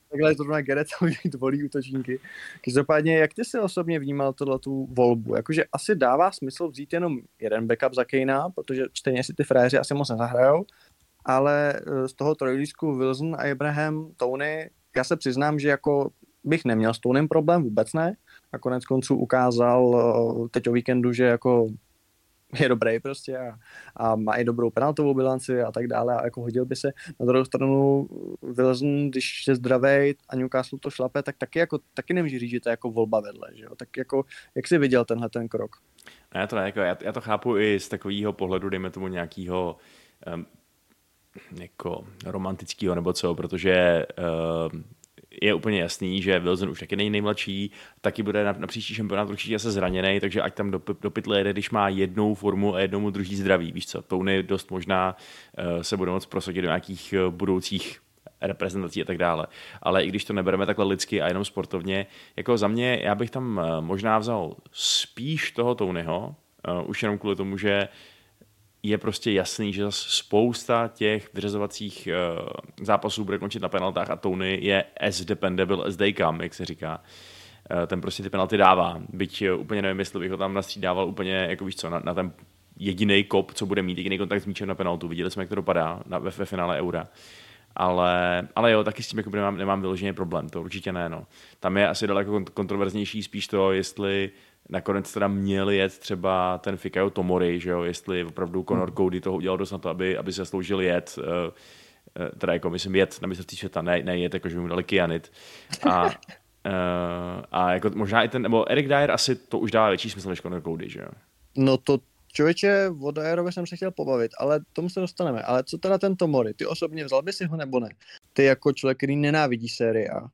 takhle je to na Gerecovi volí útočníky. Každopádně, jak ty si osobně vnímal tohle tu volbu? Jakože asi dává smysl vzít jenom jeden backup za Kejna, protože stejně si ty fréři asi moc nezahrajou, ale eh, z toho trojlísku Wilson, Abraham, Tony, já se přiznám, že jako bych neměl s Tonym problém, vůbec ne. A konec konců ukázal eh, teď o víkendu, že jako je dobrý prostě a, a má i dobrou penaltovou bilanci a tak dále a jako hodil by se. Na druhou stranu Wilson, když je zdravý a Newcastle to šlape, tak taky, jako, taky nemůže říct, že to je jako volba vedle. Že jo? Tak jako, jak jsi viděl tenhle ten krok? Ne, já to ne, jako, já, já to chápu i z takového pohledu, dejme tomu nějakého um, jako romantického nebo co, protože um, je úplně jasný, že Wilson už taky není nejmladší, taky bude na, na příští šampionát určitě se zraněný, takže ať tam do, do pytle jede, když má jednou formu a jednou mu druhý zdraví. Víš co, Tony dost možná uh, se bude moct prosadit do nějakých uh, budoucích reprezentací a tak dále. Ale i když to nebereme takhle lidsky a jenom sportovně, jako za mě, já bych tam uh, možná vzal spíš toho Tonyho, uh, už jenom kvůli tomu, že je prostě jasný, že spousta těch vyřazovacích uh, zápasů bude končit na penaltách a Tony je as dependable as they come, jak se říká. Uh, ten prostě ty penalty dává, byť uh, úplně nevím, jestli bych ho tam nastřídával úplně, jako víš co, na, na ten jediný kop, co bude mít, jediný kontakt s míčem na penaltu. Viděli jsme, jak to dopadá na, ve, ve finále Eura. Ale, ale jo, taky s tím jako nemám, nemám vyložený problém, to určitě ne. No. Tam je asi daleko kontroverznější spíš to, jestli nakonec teda měl jet třeba ten Fikayo Tomori, že jo, jestli opravdu Conor hmm. Cody toho udělal dost na to, aby, aby se sloužil jet, uh, uh, teda jako myslím jet na mistrovství světa, ne, ne jet, jako že mu dali kyanit. A, uh, a jako možná i ten, nebo Eric Dyer asi to už dává větší smysl než Conor Cody, že jo. No to Člověče, o Dyerovi jsem se chtěl pobavit, ale tomu se dostaneme. Ale co teda ten Tomori? Ty osobně vzal by si ho nebo ne? Ty jako člověk, který nenávidí série A.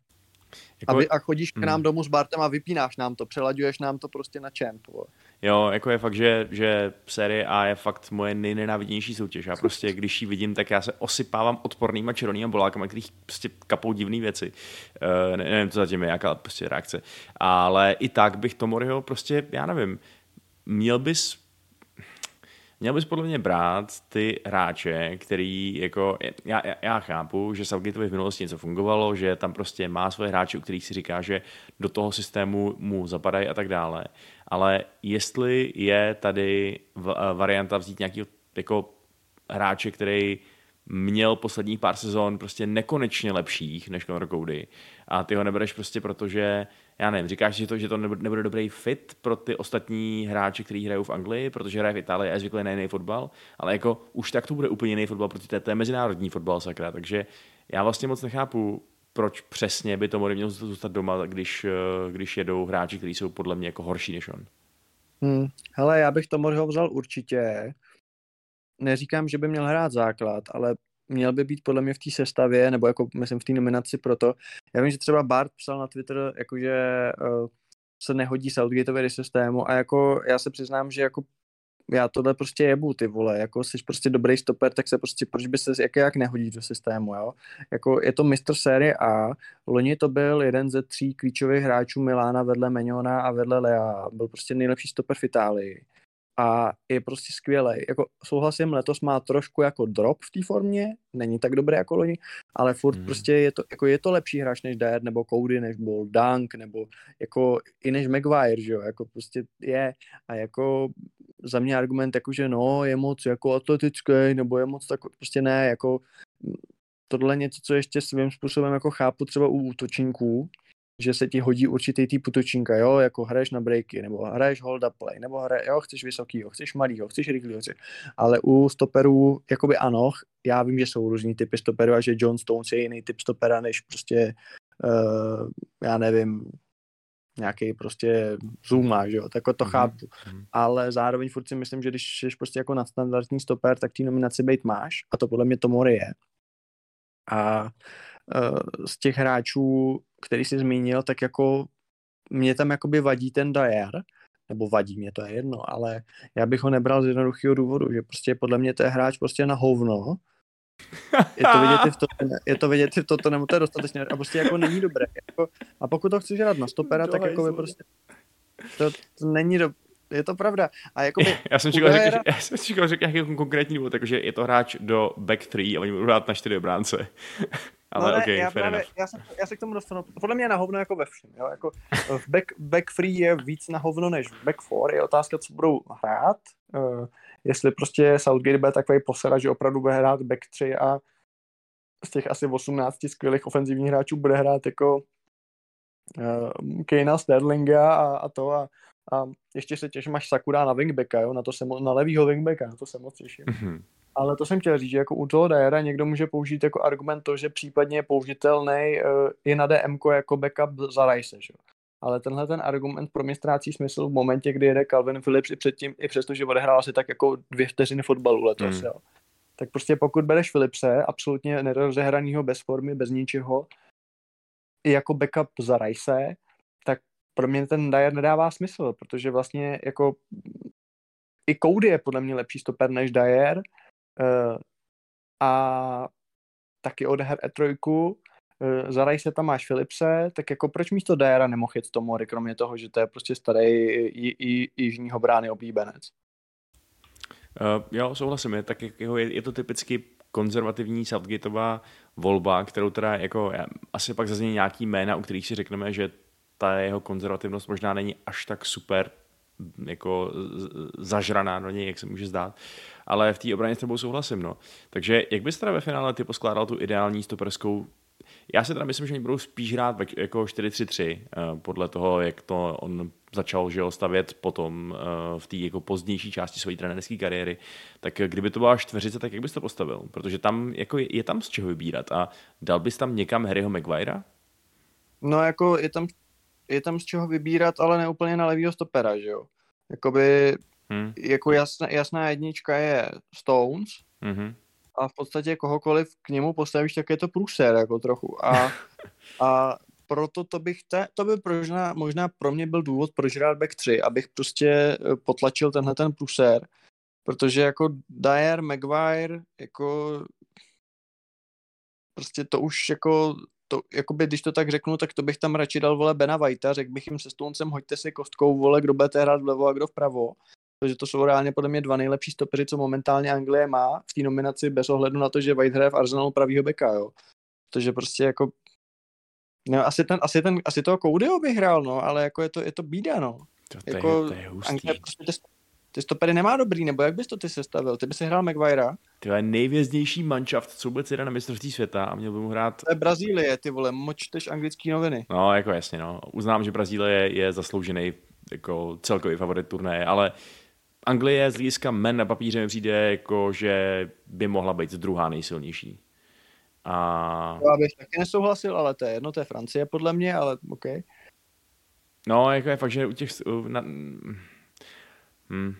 Jako, a, vy, a chodíš k nám hmm. domů s Bartem a vypínáš nám to, přelaďuješ nám to prostě na čemp. Jo, jako je fakt, že, že série A je fakt moje nejnenávidnější soutěž. Já prostě, když ji vidím, tak já se osypávám odpornýma červenýma bolákama, kterých prostě kapou divné věci. Uh, ne, nevím, co zatím je, jaká prostě reakce. Ale i tak bych Tomoriho prostě, já nevím, měl bys Měl bys podle mě brát ty hráče, který jako, já, já, já chápu, že Southgateovi v minulosti něco fungovalo, že tam prostě má svoje hráče, u kterých si říká, že do toho systému mu zapadají a tak dále. Ale jestli je tady varianta vzít nějaký jako hráče, který měl posledních pár sezon prostě nekonečně lepších než Conor Cody a ty ho nebereš prostě proto, že já nevím, říkáš, že to, že to nebude dobrý fit pro ty ostatní hráče, kteří hrajou v Anglii, protože hraje v Itálii a je zvyklý na jiný fotbal, ale jako už tak to bude úplně jiný fotbal, protože to je mezinárodní fotbal, sakra, takže já vlastně moc nechápu, proč přesně by to měl zůstat doma, když, eh, když jedou hráči, kteří jsou podle mě jako horší než on. Hmm. Hele, já bych to ho vzal určitě. Neříkám, že by měl hrát základ, ale měl by být podle mě v té sestavě, nebo jako myslím v té nominaci proto. Já vím, že třeba Bart psal na Twitter, jakože uh, se nehodí Southgateovi do systému a jako já se přiznám, že jako já tohle prostě jebu, ty vole, jako jsi prostě dobrý stoper, tak se prostě, proč by se jak, jak nehodí do systému, jo? Jako je to mistr série A, loni to byl jeden ze tří klíčových hráčů Milána vedle Meniona a vedle Lea, byl prostě nejlepší stoper v Itálii a je prostě skvělý. Jako souhlasím, letos má trošku jako drop v té formě, není tak dobré jako loni, ale furt mm. prostě je to, jako je to lepší hráč než Dyer, nebo Cody, než byl Dunk, nebo jako i než Maguire, že jo, jako prostě je a jako za mě argument jako, že no, je moc jako atletický, nebo je moc tak, prostě ne, jako tohle něco, co ještě svým způsobem jako chápu třeba u útočníků, že se ti hodí určitý typ útočníka, jo, jako hraješ na breaky, nebo hraješ hold up play, nebo hraješ, jo, chceš vysokýho, chceš malýho, chceš rychlýho, chceš. ale u stoperů, jakoby ano, já vím, že jsou různý typy stoperů a že John Stones je jiný typ stopera, než prostě, uh, já nevím, nějaký prostě Zuma, že jo, tak to mm-hmm. chápu. Mm-hmm. Ale zároveň furt si myslím, že když jsi prostě jako nadstandardní stoper, tak ty nominaci být máš a to podle mě Tomori je. A uh, z těch hráčů, který jsi zmínil, tak jako mě tam jakoby vadí ten Dyer, nebo vadí mě, to je jedno, ale já bych ho nebral z jednoduchého důvodu, že prostě podle mě to je hráč prostě na hovno, je to vidět i v to, je to vidět i v to, nebo to je dostatečně, a prostě jako není dobré. Jako, a pokud to chceš hrát na stopera, tak jako by prostě to, to není do, je to pravda. A jako já jsem čekal, řekl, já jsem čekal, řekl nějaký konkrétní důvod, takže je to hráč do back 3 a oni budou hrát na 4 obránce. Ale no ne, okay, já, právě, já, se, já se k tomu dostanu. Podle mě je na hovno jako ve všem. Jo? Jako v back, back free je víc na hovno než v back four. Je otázka, co budou hrát. Uh, jestli prostě Southgate bude takový posera, že opravdu bude hrát back 3 a z těch asi 18 skvělých ofenzivních hráčů bude hrát jako uh, Kejna Sterlinga a, a to a, a ještě se těším, až Sakura na wingbacka, jo? na, to se, na levýho wingbacka, na to se moc těším. Mm-hmm. Ale to jsem chtěl říct, že jako u toho Dyera někdo může použít jako argument to, že případně je použitelný uh, i na DM jako backup za Rice, že? Ale tenhle ten argument pro mě ztrácí smysl v momentě, kdy jede Calvin Phillips i předtím, i přesto, že odehrál si tak jako dvě vteřiny fotbalu letos, mm. jo. Tak prostě pokud bereš Philipse, absolutně nerozehranýho bez formy, bez ničeho, i jako backup za Rice, tak pro mě ten Dyer nedává smysl, protože vlastně jako i Cody je podle mě lepší stoper než Dyer a taky odehr E3, uh, za Rice tam máš Philipse, tak jako proč místo Dyera nemohl jet Tomori, kromě toho, že to je prostě starý i, i jižního brány oblíbenec. Uh, jo, souhlasím, je, tak jako je, je to typicky konzervativní Southgateová volba, kterou teda jako asi pak zazní nějaký jména, u kterých si řekneme, že ta jeho konzervativnost možná není až tak super jako zažraná do něj, jak se může zdát. Ale v té obraně s tebou souhlasím. No. Takže jak bys teda ve finále ty poskládal tu ideální stoperskou já si teda myslím, že oni budou spíš hrát jako 4-3-3, eh, podle toho, jak to on začal že ho, stavět potom eh, v té jako pozdnější části své trenerské kariéry. Tak kdyby to byla čtveřice, tak jak bys to postavil? Protože tam jako je, je tam z čeho vybírat. A dal bys tam někam Harryho Maguirea? No jako je tam, je tam z čeho vybírat, ale neúplně na levýho stopera, že jo. Jakoby, hmm. jako jasná, jasná jednička je Stones, hmm a v podstatě kohokoliv k němu postavíš, tak je to průser jako trochu. A, a proto to bych, te, to by možná, možná pro mě byl důvod, proč hrát back 3, abych prostě eh, potlačil tenhle ten průser, protože jako Dyer, Maguire, jako prostě to už jako to, jakoby, když to tak řeknu, tak to bych tam radši dal vole Bena Whitea, řekl bych jim se Stoncem, hoďte si kostkou, vole, kdo budete hrát vlevo a kdo vpravo protože to jsou reálně podle mě dva nejlepší stopeři, co momentálně Anglie má v té nominaci bez ohledu na to, že White hraje v Arsenalu pravýho beka, jo. Protože prostě jako No, asi, ten, asi, ten, asi toho Codyho bych hrál, no, ale jako je to, je to bída, no. To, to, jako, je, to je hustý. Anglie prostě stopery nemá dobrý, nebo jak bys to ty sestavil? Ty bys si hrál Maguirea? To je nejvěznější manšaft, co vůbec jde na mistrovství světa a měl by mu hrát... To je Brazílie, ty vole, močteš anglický noviny. No, jako jasně, no. Uznám, že Brazílie je zasloužený jako celkový favorit turnaje, ale Anglie z hlediska men na papíře mi přijde jako, že by mohla být druhá nejsilnější. A... Já bych taky nesouhlasil, ale to je jedno, to je Francie podle mě, ale OK. No, jako je fakt, že u těch... Na... Hmm.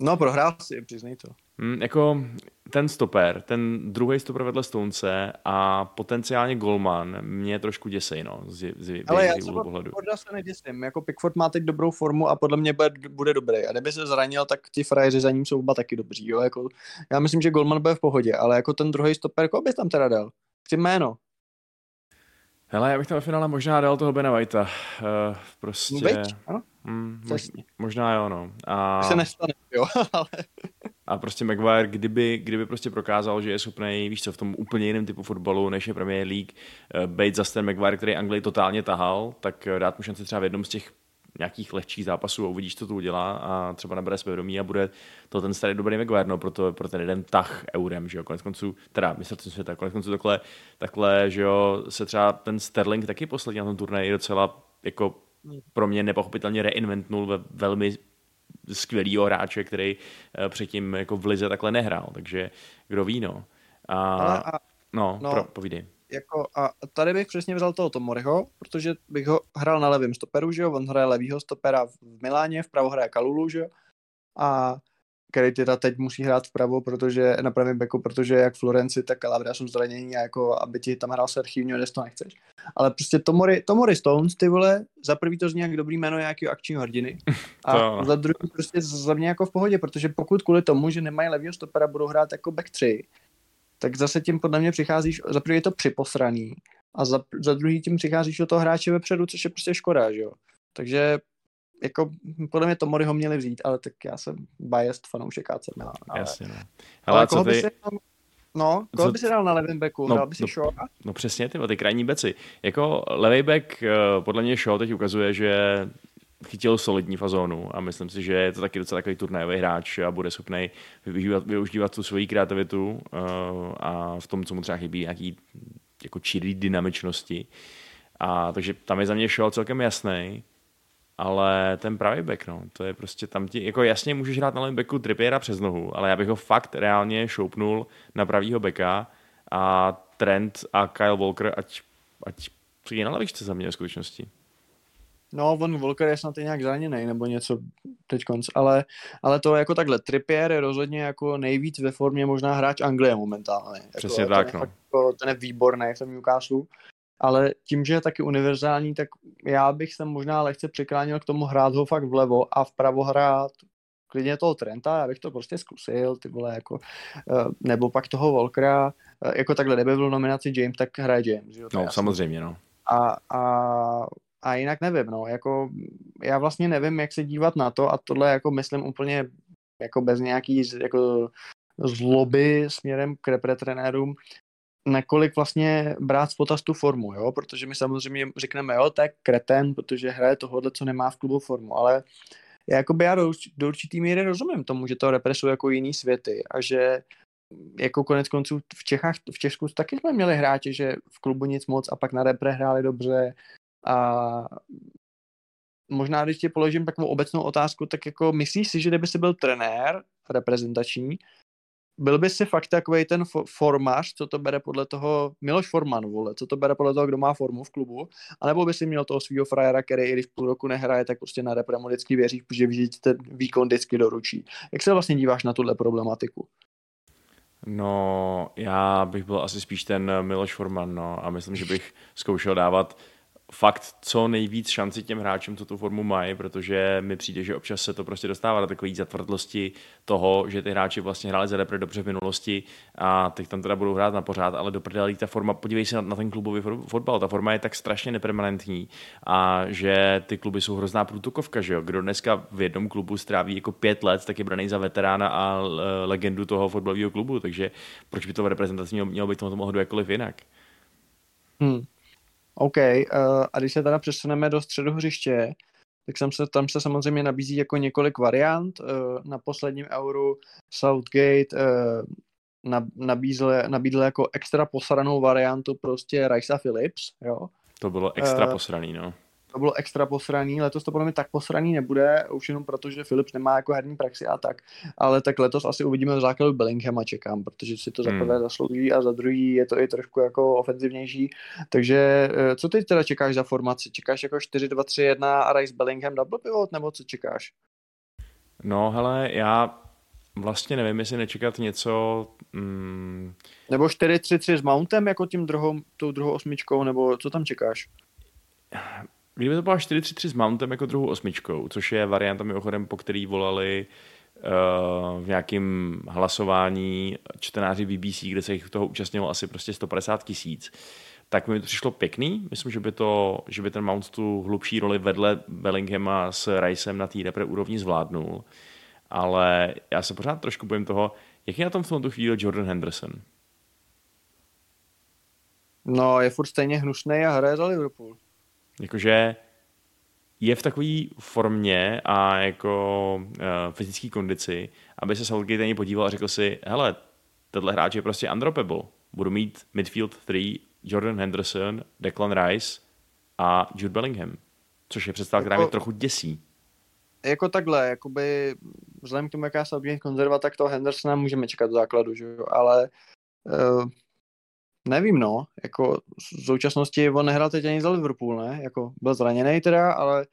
No, prohrál si, přiznej to. Hmm, jako ten stoper, ten druhý stoper vedle Stonce a potenciálně Golman mě trošku děsej, no, z, z, Ale já třeba Pickforda se neděsím, jako Pickford má teď dobrou formu a podle mě bude, bude dobrý a kdyby se zranil, tak ti frajeři za ním jsou oba taky dobří, jo, jako, já myslím, že Golman bude v pohodě, ale jako ten druhý stoper, koho bys tam teda dal? Chci jméno. Hele, já bych tam ve finále možná dal toho Bena Whitea. Uh, prostě... Veď, ano? Mm, mož, možná jo, no. A... Se nestane, jo, ale... A prostě Maguire, kdyby, kdyby prostě prokázal, že je schopný, víš co, v tom úplně jiném typu fotbalu, než je Premier League, uh, být zase ten Maguire, který Anglii totálně tahal, tak uh, dát mu šanci třeba v jednom z těch nějakých lehčích zápasů a uvidíš, co to udělá a třeba nabere svědomí a bude to ten starý dobrý Maguire, no, pro, to, pro ten jeden tah eurem, že jo, konec konců, teda mistrovství světa, konec konců takhle, takhle, že jo, se třeba ten Sterling taky posledně na tom turnaji docela jako pro mě nepochopitelně reinventnul ve velmi skvělýho hráče, který eh, předtím jako v Lize takhle nehrál, takže kdo ví, no. A, a, no, no pro, povídej. Jako, a tady bych přesně vzal toho Tomoriho, protože bych ho hrál na levém stoperu, že jo, on hraje levýho stopera v Miláně, vpravo hraje Kalulu, že jo, a který teda teď musí hrát vpravo, protože na pravém beku, protože jak Florenci, tak Calabria jsou zranění a jako aby ti tam hrál Sergio dnes to nechceš. Ale prostě Tomori, Tomori Stones, ty vole, za prvý to zní jak dobrý jméno nějakého akčního hrdiny a to. za druhý prostě za mě jako v pohodě, protože pokud kvůli tomu, že nemají levýho stopera, budou hrát jako back 3, tak zase tím podle mě přicházíš, za prvý je to připosraný a za, za druhý tím přicházíš do toho hráče vepředu, což je prostě škoda, že jo. Takže jako podle mě Tomori ho měli vzít, ale tak já jsem biased fanoušek AC Milan. Ale, Jasně, no. ale, ale koho ty... by si No, koho co... by si dal na levém backu? No, dal by si no, Shaw? No přesně, ty, ty krajní beci. Jako levý back, eh, podle mě Shaw teď ukazuje, že chytil solidní fazónu a myslím si, že je to taky docela takový turnajový hráč a bude schopný využívat, využívat tu svoji kreativitu uh, a v tom, co mu třeba chybí, nějaký jako čirý dynamičnosti. A takže tam je za mě šel celkem jasný ale ten pravý back, no, to je prostě tam ti, jako jasně můžeš hrát na levém backu Trippiera přes nohu, ale já bych ho fakt reálně šoupnul na pravýho backa a Trent a Kyle Walker, ať, ať je na levičce za mě v skutečnosti. No, on Walker je snad nějak zraněný nebo něco teď konc, ale, ale to jako takhle, Trippier je rozhodně jako nejvíc ve formě možná hráč Anglie momentálně. Přesně jako, tak, ten no. Je, jako, ten je výborný v tom Newcastle ale tím, že je taky univerzální, tak já bych se možná lehce přiklánil k tomu hrát ho fakt vlevo a vpravo hrát klidně toho Trenta, já bych to prostě zkusil, ty vole, jako, eh, nebo pak toho Volkera, eh, jako takhle, kdyby byl nominaci James, tak hraje James, jo, No, jasný. samozřejmě, no. A, a, a jinak nevím, no, jako já vlastně nevím, jak se dívat na to a tohle jako myslím úplně jako bez nějaký jako zloby směrem k repretrenérům, nakolik vlastně brát v potaz tu formu, jo, protože my samozřejmě řekneme, jo, tak kreten, protože hraje tohohle, co nemá v klubu formu, ale jakoby já do, do určitý míry rozumím tomu, že to represuje jako jiný světy a že jako konec konců v Čechách, v Česku taky jsme měli hráče, že v klubu nic moc a pak na repre hráli dobře a možná, když ti položím takovou obecnou otázku, tak jako myslíš si, že kdyby si byl trenér reprezentační, byl by si fakt takový ten fo- formář, co to bere podle toho, Miloš Forman, vole, co to bere podle toho, kdo má formu v klubu, anebo by si měl toho svého frajera, který i když půl roku nehraje, tak prostě na repre mu vždycky věříš, že vždycky ten výkon vždycky doručí. Jak se vlastně díváš na tuhle problematiku? No, já bych byl asi spíš ten Miloš Forman, no, a myslím, že bych zkoušel dávat fakt co nejvíc šanci těm hráčům, co tu formu mají, protože mi přijde, že občas se to prostě dostává do takové zatvrdlosti toho, že ty hráči vlastně hráli za repre dobře v minulosti a teď tam teda budou hrát na pořád, ale do ta forma, podívej se na, na ten klubový fotbal, ta forma je tak strašně nepermanentní a že ty kluby jsou hrozná průtokovka, že jo, kdo dneska v jednom klubu stráví jako pět let, tak je braný za veterána a legendu toho fotbalového klubu, takže proč by to v reprezentaci mělo, mělo být tomu mohlo jakkoliv jinak? Hmm. OK, uh, a když se teda přesuneme do středu hřiště, tak jsem se, tam se samozřejmě nabízí jako několik variant. Uh, na posledním euru Southgate uh, nabídl, nabídl jako extra posranou variantu prostě Risa Phillips, jo. To bylo extra Eh, posraný, no. To bylo extra posraný, letos to podle mě tak posraný nebude, už jenom proto, že Philips nemá jako herní praxi a tak, ale tak letos asi uvidíme v základu Bellinghama čekám, protože si to za Hmm. prvé zaslouží a za druhý je to i trošku jako ofenzivnější, takže eh, co ty teda čekáš za formaci? Čekáš jako 4-2-3-1 a Rice Bellingham double pivot, nebo co čekáš? No, hele, já vlastně nevím, jestli nečekat něco... Mm, Nebo 4-3-3 s Mountem jako tím druhou, tou druhou osmičkou, nebo co tam čekáš? kdyby to byla 4-3-3 s Mountem jako druhou osmičkou, což je varianta mimochodem, po který volali uh, v nějakém hlasování čtenáři BBC, kde se jich toho účastnilo asi prostě 150 tisíc, tak mi to přišlo pěkný. Myslím, že by, to, že by ten Mount tu hlubší roli vedle Bellinghama s Ricem na té repre úrovni zvládnul. Ale já se pořád trošku bojím toho, jak je na tom v tomto chvíli Jordan Henderson. No, je furt stejně hnusný a hraje za Liverpool. Jakože je v takové formě a jako uh, fyzické kondici, aby se Southgate ani podíval a řekl si, hele, tenhle hráč je prostě undroppable. Budu mít midfield 3, Jordan Henderson, Declan Rice a Jude Bellingham. Což je představa, která Jako- mě trochu děsí. jako takhle, jakoby vzhledem k tomu, jaká se konzerva, tak toho Hendersona můžeme čekat do základu, že jo, ale uh, nevím, no, jako v současnosti on nehrál teď ani za Liverpool, ne, jako byl zraněný teda, ale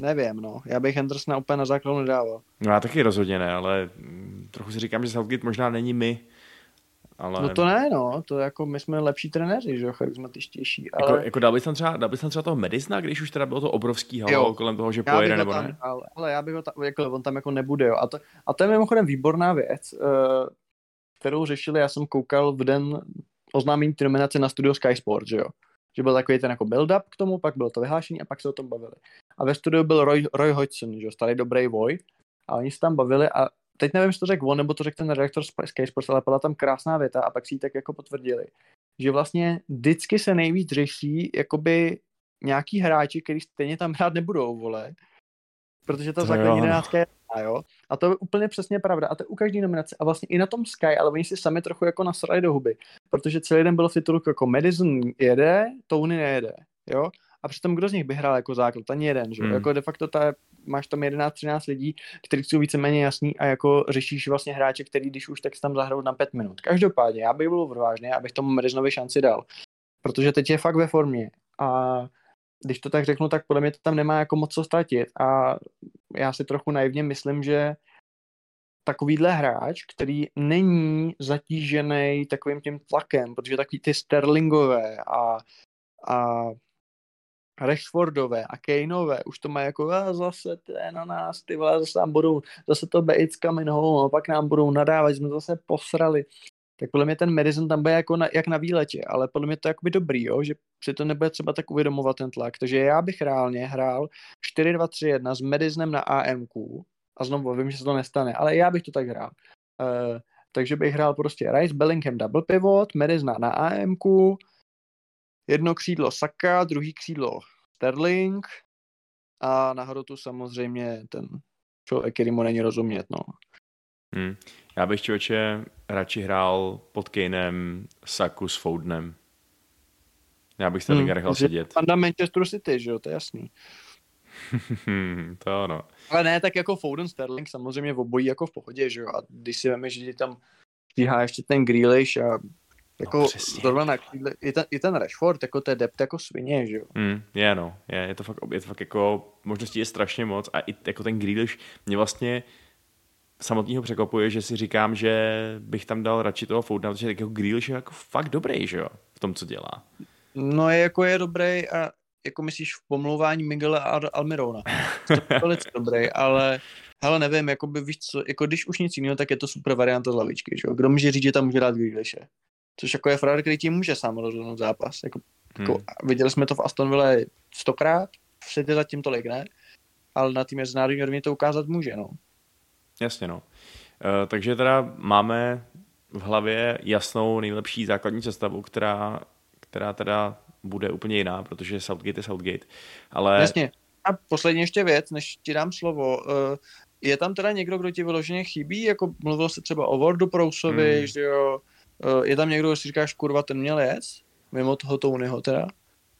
nevím, no, já bych Hendersona úplně na základu nedával. No já taky rozhodně ne, ale trochu si říkám, že Southgate možná není my, ale... No to ne, no, to jako my jsme lepší trenéři, že jo, charismatičtější, Jako, ale jako dal bys tam třeba, dal bys tam třeba toho Medicna, když už teda bylo to obrovský halo Jo. kolem toho, že já pojede bych nebo tam ne? dal, ale já bych ho tam, jako, on tam jako nebude, jo, a to, a to je mimochodem výborná věc, uh, kterou řešili, já jsem koukal v den oznámení té nominace na studio Sky Sport, že jo. Že byl takový ten jako build-up k tomu, pak bylo to vyhlášení a pak se o tom bavili. A ve studiu byl Roy, Roy Hodgson, že jo, starý dobrý voj. A oni se tam bavili a teď nevím, jestli to řekl on, nebo to řekl ten redaktor Sky Sports, ale byla tam krásná věta a pak si ji tak jako potvrdili. Že vlastně vždycky se nejvíc řeší jakoby nějaký hráči, který stejně tam hrát nebudou, vole. Protože ta To základní jedenáctka je a jo. A to je úplně přesně pravda. A to je u každé nominace. A vlastně i na tom Sky, ale oni si sami trochu jako nasrali do huby. Protože celý den bylo v titulku jako Madison jede, Tony nejede. Jo? A přitom kdo z nich by hrál jako základ? Ani jeden, že? Hmm. Jako de facto ta, máš tam 11-13 lidí, kteří jsou víceméně jasný a jako řešíš vlastně hráče, který když už tak tam zahrajou na 5 minut. Každopádně, já bych byl odvážný, abych tomu Madisonovi šanci dal. Protože teď je fakt ve formě. A když to tak řeknu, tak podle mě to tam nemá jako moc co ztratit. A já si trochu naivně myslím, že takovýhle hráč, který není zatížený takovým tím tlakem, protože takový ty Sterlingové a, a Rashfordové a Kaneové už to mají jako a zase to na nás, ty vole, zase nám budou, zase to Bates coming a pak nám budou nadávat, jsme zase posrali. Tak podle mě ten Madison tam bude jako na, jak na výletě, ale podle mě to je jakoby dobrý, jo? že si to nebude třeba tak uvědomovat ten tlak. Takže já bych reálně hrál 4-2-3-1 s Madisonem na AMQ a znovu vím, že se to nestane, ale já bych to tak hrál. Uh, takže bych hrál prostě Rice, Bellingham, double pivot, Madison na AMQ, jedno křídlo Saka, druhý křídlo Sterling a na hrotu samozřejmě ten člověk, který mu není rozumět, no. Hmm. Já bych člověče radši hrál pod Kanem Saku s Foudnem. Já bych Sterlinga Hmm, nechal sedět. Panda Manchester City, že jo, to je jasný. To ano. Ale ne, tak jako Foden Sterling samozřejmě v obojí jako v pohodě, že jo, a když si veme, že ti tam stíhá ještě ten Grealish a jako No, přesně. zrovna na křídle, i ten, i ten Rashford, jako to je depth jako svině, že jo. Hmm, je no, je, je, to fakt, je to fakt jako, možností je strašně moc a i jako ten Grealish mě vlastně samotného překvapuje, že si říkám, že bych tam dal radši toho Foudna, protože tak jako Grealish je jako fakt dobrý, že jo, v tom, co dělá. No je jako je dobrý a jako myslíš v pomlouvání Miguela Al- Almirona. To je velice dobrý, ale hele, nevím, jako by víš co, jako když už nic jiného, tak je to super varianta z lavičky, že jo. Kdo může říct, že tam může dát Grealishe? Což jako je frajer, který tím může sám rozhodnout zápas. Jako, jako, Hmm. viděli jsme to v Aston Villa stokrát, v zatím tolik ne, ale na tým úrovni to ukázat může, no. Jasně, no. E, takže teda máme v hlavě jasnou nejlepší základní sestavu, která, která teda bude úplně jiná, protože Southgate je Southgate. Ale Jasně. A poslední ještě věc, než ti dám slovo. eh, Je tam teda někdo, kdo ti vyloženě chybí? Jako mluvil se třeba o Wardu Prousovi, Hmm. že jo? Eh, Je tam někdo, kdo si říkáš, kurva, ten měl jet? Mimo toho Tonyho teda?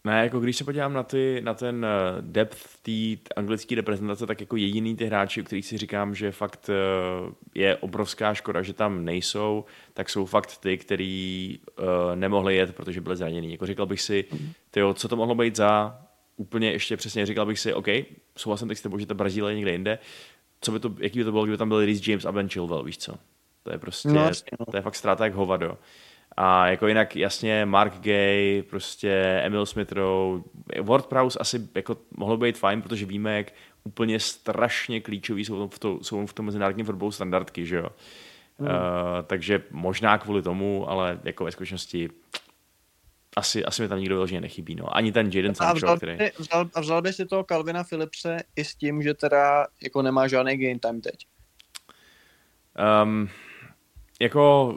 Ne, jako když se podívám na, ty, na ten eh, depth té anglické reprezentace, tak jako jediný ty hráči, u kterých si říkám, že fakt eh, je obrovská škoda, že tam nejsou, tak jsou fakt ty, který uh, nemohli jet, protože byli zranění. Jako říkal bych si, tyjo, co to mohlo být za úplně ještě přesně, říkal bych si, OK, souhlasím teď s tebou, že ta Brazílie je někde jinde, co by to, jaký by to bylo, kdyby tam byl Reece James a Ben Chilwell, víš co? To je prostě, No, no. to je fakt ztráta jak hovado. A jako jinak jasně Mark Gay, prostě Emil Smith Rowe, Ward Prowse asi jako mohlo být fajn, protože víme, jak úplně strašně klíčový jsou v, to, jsou v tom mezinárodním fotbalu standardky, že jo. Hmm. Uh, takže možná kvůli tomu, ale jako ve skutečnosti asi, asi mi tam nikdo vyloženě nechybí. No. Ani ten Jaden A Sancho, vzal, který... by, vzal, a vzal by si toho Calvina Philipse i s tím, že teda jako nemá žádný game time teď. Um, jako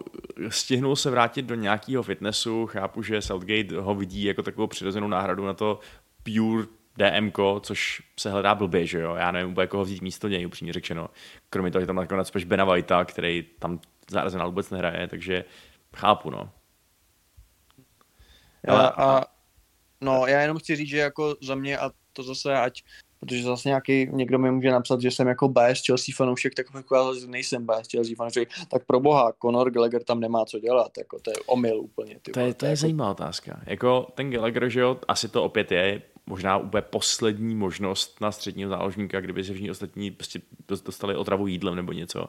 stihnul se vrátit do nějakého fitnessu, chápu, že Southgate ho vidí jako takovou přirozenou náhradu na to pure DMK, což se hledá blbě, že jo? Já nevím úplně, koho vzít místo něj, upřímně řečeno. Kromě toho, že tam nakonec spíš Bena Whitea, který tam Arsenal vůbec nehraje, takže chápu, no. Ale- a, no, já jenom chci říct, že jako za mě, a to zase ať, protože zase nějaký, někdo mi může napsat, že jsem jako bias Chelsea fanoušek, tak jako já zase nejsem bias Chelsea fanoušek, tak pro boha, Conor Gallagher tam nemá co dělat, jako to je omyl úplně. Ty To je, to je jako, zajímavá otázka. Jako ten Gallagher, že jo, asi to opět je možná úplně poslední možnost na středního záložníka, kdyby se všichni ostatní prostě dostali otravu jídlem nebo něco.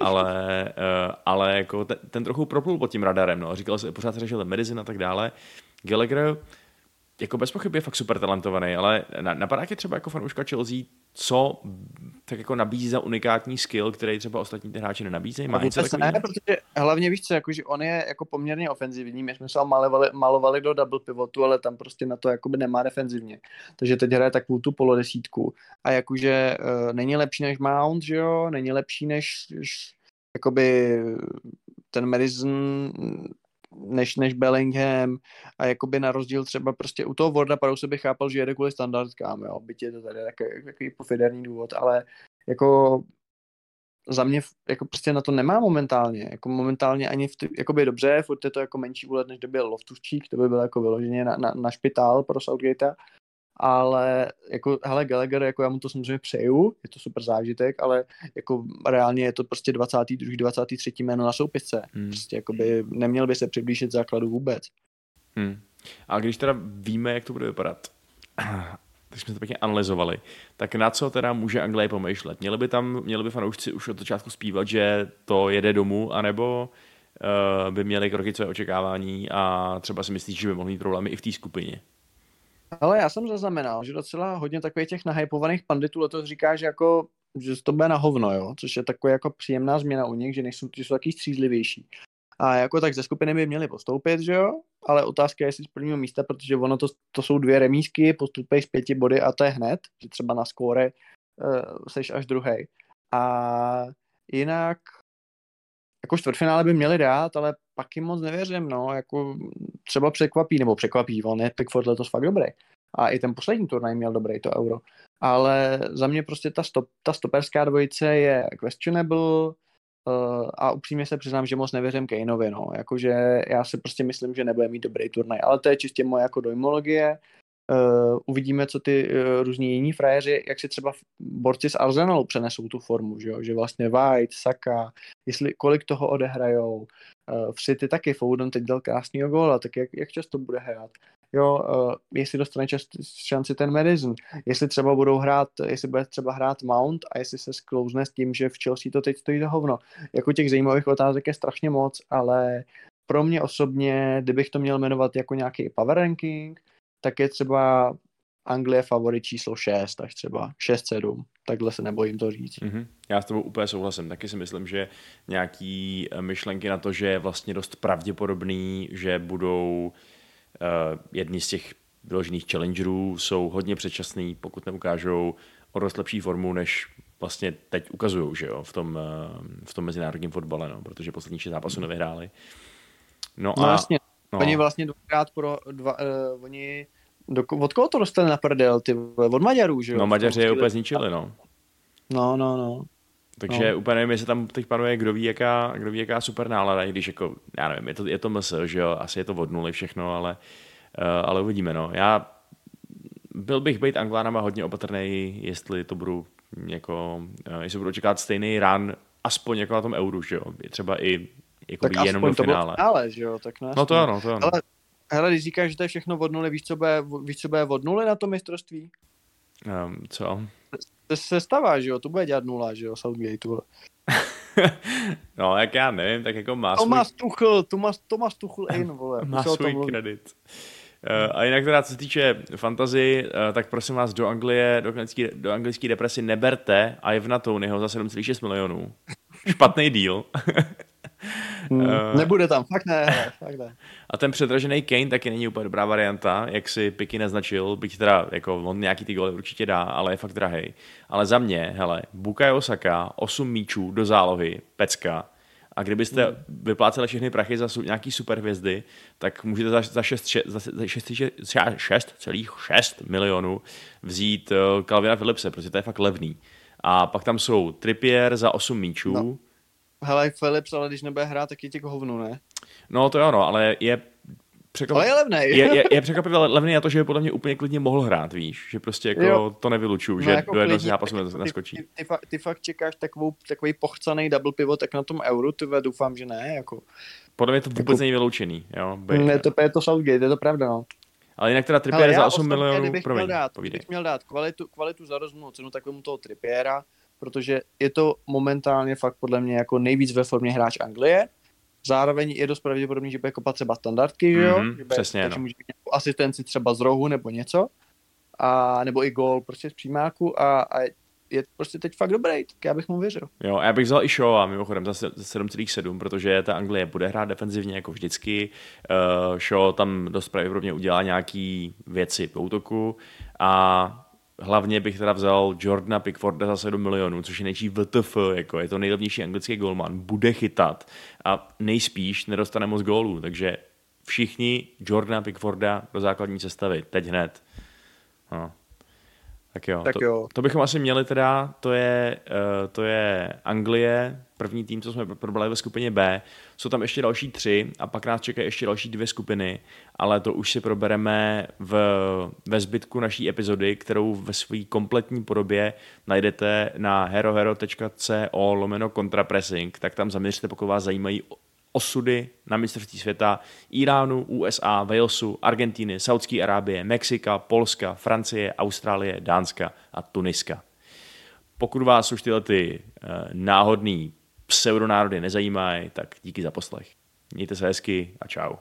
Ale, eh, ale jako ten, ten trochu proplul pod tím radarem, no. Říkal se, pořád se řešil medicine a tak dále. Gallagher jako bez pochyby je fakt super talentovaný, ale na- napadá tě třeba jako fanouška Chelsea, co tak jako nabízí za unikátní skill, který třeba ostatní ty hráči nenabízejí? Má něco ne, protože hlavně víš co, jakože on je jako poměrně ofenzivní, my jsme se ho malovali, malovali do double pivotu, ale tam prostě na to jakoby nemá defenzivně. Takže teď hraje takovou tu polodesítku. A jakože uh, není lepší než Mount, že jo, není lepší než, než jakoby ten Madison než, než Bellingham a jakoby na rozdíl třeba prostě u toho Warda Prowse bych chápal, že jede kvůli standardkám, jo, byť je to tady takový, takový pofiderní důvod, ale jako za mě jako prostě na to nemá momentálně, jako momentálně ani v ty, jakoby dobře, furt je to jako menší úlet, než kdyby Loftuščík, to by bylo jako vyloženě na, na, na špitál pro Southgate, ale jako, hele, Gallagher, jako já mu to samozřejmě přeju, je to super zážitek, ale jako reálně je to prostě 22. 23. jméno na soupisce. Hmm. Prostě jakoby neměl by se přiblížit základu vůbec. Hmm. A když teda víme, jak to bude vypadat, tak jsme to pěkně analyzovali, tak na co teda může Anglie pomýšlet? Měli by tam, měli by fanoušci už od začátku zpívat, že to jede domů, anebo uh, by měli kroky své očekávání a třeba si myslíš, že by mohli mít problémy i v té skupině? Ale já jsem zaznamenal, že docela hodně takových těch nahypovaných panditů letos říká, že jako že to bude na hovno, jo? což je taková jako příjemná změna u nich, že nejsou, že jsou taky střízlivější. A jako tak ze skupiny by měli postoupit, že jo? Ale otázka je, jestli z prvního místa, protože ono to, to jsou dvě remízky, postupej z pěti body a to je hned, že třeba na skóre uh, seš až druhý. A jinak jako čtvrtfinále by měli dát, ale pak jim moc nevěřím, no, jako třeba překvapí, nebo překvapí, on je Pickford letos fakt dobrý. A i ten poslední turnaj měl dobrý, to euro. Ale za mě prostě ta, stop, ta stoperská dvojice je questionable uh, a upřímně se přiznám, že moc nevěřím Kaneovi, no. Jakože já si prostě myslím, že nebude mít dobrý turnaj, ale to je čistě moje jako dojmologie. Uh, uvidíme, co ty uh, různí jiní frajeři, jak si třeba borci z Arsenalu přenesou tu formu, že, jo? že vlastně White, Saka, jestli, kolik toho odehrajou. Uh, v City taky Foden teď dal krásný góla, tak jak, jak často bude hrát. Jo, uh, jestli dostane čas, šanci ten Madison, jestli třeba budou hrát, jestli bude třeba hrát Mount a jestli se sklouzne s tím, že v Chelsea to teď stojí za hovno. Jako těch zajímavých otázek je strašně moc, ale pro mě osobně, kdybych to měl jmenovat jako nějaký power ranking, tak je třeba Anglie favorit číslo 6, až třeba 6-7. Takhle se nebojím to říct. Mm-hmm. Já s tebou úplně souhlasím. Taky si myslím, že nějaký eh, myšlenky na to, že je vlastně dost pravděpodobný, že budou uh, jedni z těch vyložených challengerů jsou hodně předčasný, pokud neukážou o dost lepší formu, než vlastně teď ukazují, že jo, v tom, uh, v tom mezinárodním fotbale, no, protože poslední šest zápasů nevyhráli. No, No a, jasně, no, oni vlastně dvakrát pro, dva, uh, oni, do, od koho to dostali na prdel, ty od Maďarů, že jo? no Maďaři je Prostě- úplně zničili, no. No, no, no. Takže No. úplně nevím, jestli tam teď panuje, kdo ví, jaká, kdo ví, jaká super nálada, i když jako, já nevím, je to, je to MS, že jo, asi je to od nuly všechno, ale, uh, ale uvidíme, no. Já byl bych být Anglánama hodně opatrný, jestli to budu jako, uh, jestli budu čekat stejný run, aspoň jako na tom euru, že jo, třeba i jako Tak jenom do to bylo finále. finále, že jo? Tak no, No to ano, to ano. Ale, hele, když říkáš, že to je všechno od nuly, víš, co bude, víš, co bude od nuly na tom mistrovství? Um, co? To se stává, že jo? To bude dělat nula, že jo? Southgate, vole. no, jak já nevím, tak jako má svůj Tomas Tuchel, Tomas, Tomas Tuchel in, vole. má se svůj kredit. Uh, a jinak teda, co se týče fantazy, uh, tak prosím vás do Anglie, do anglické, do anglické depresi neberte Ivana Tonyho za 7,6 milionů. Špatný deal. Hmm, Eh. Nebude tam, fakt ne, fakt ne. A ten předražený Kane taky není úplně dobrá varianta, jak si Piky naznačil, byť teda jako on nějaký ty góly určitě dá, ale je fakt drahej. Ale za mě, hele, Bukayo Saka, 8 míčů do zálohy, pecka. A kdybyste Hmm. vypláceli všechny prachy za nějaký superhvězdy, tak můžete za, za 6, še- za, za 6, 6,6 milionů vzít uh, Calvina Philipse, protože to je fakt levný. A pak tam jsou Trippier za 8 míčů. No. Hele, Philips, ale když nebude hrát, tak je těch hovnu, ne? no to jo, no, ale je překvapivě Ale je levnej. je, je, je překvapivě levný na to, že by podle mě úplně klidně mohl hrát, víš, že prostě jako Jo. to nevylučuju, No, že jako do jednoho zápasu tak nes- ty-. Ty, ty, fakt, ty fakt čekáš takovou, takový pochcaný double pivot, tak na tom euru, ty doufám, že ne, jako. Podle mě to vůbec Jako- není vyloučený, jo. By, Ne, to je to Southgate, je to pravda, no. Ale jinak teda Trippier za 8 osobně, milionů, kdybych promiň, měl dát, povídej. kdybych měl dát kvalitu, kvalitu za rozumnou cenu, tak vemu toho Trippiera, protože je to momentálně fakt podle mě jako nejvíc ve formě hráč Anglie. Zároveň je dost pravděpodobný, že bude kopat třeba standardky, že jo? Mhm, že bude, přesně, takže no. může mít nějakou asistenci třeba z rohu nebo něco. A, nebo i gól prostě z přímáku a, a je prostě teď fakt dobrý, tak já bych mu věřil. Jo, a já bych vzal i Shaw mimochodem za se- za 7,7, protože ta Anglie bude hrát defenzivně jako vždycky. Uh, Shaw tam dost pravděpodobně udělá nějaký věci v útoku a hlavně bych teda vzal Jordana Pickforda za 7 milionů, což je nejčí VTF, jako je to nejlevnější anglický golman, bude chytat a nejspíš nedostane moc gólů, takže všichni Jordana Pickforda do základní sestavy, teď hned. No. Tak jo, Tak to, jo. to bychom asi měli teda, to je, uh, to je Anglie, první tým, co jsme probrali ve skupině B. Jsou tam ještě další tři a pak nás čekají ještě další dvě skupiny, ale to už si probereme v, ve zbytku naší epizody, kterou ve své kompletní podobě najdete na herohero.co lomeno contrapressing, tak tam zaměřte, pokud vás zajímají osudy na mistrovství světa Iránu, USA, Walesu, Argentíny, Saudské Arábie, Mexika, Polska, Francie, Austrálie, Dánska a Tuniska. Pokud vás už tyhle ty uh, náhodný pseudonárody nezajímají, tak díky za poslech. Mějte se hezky a čau.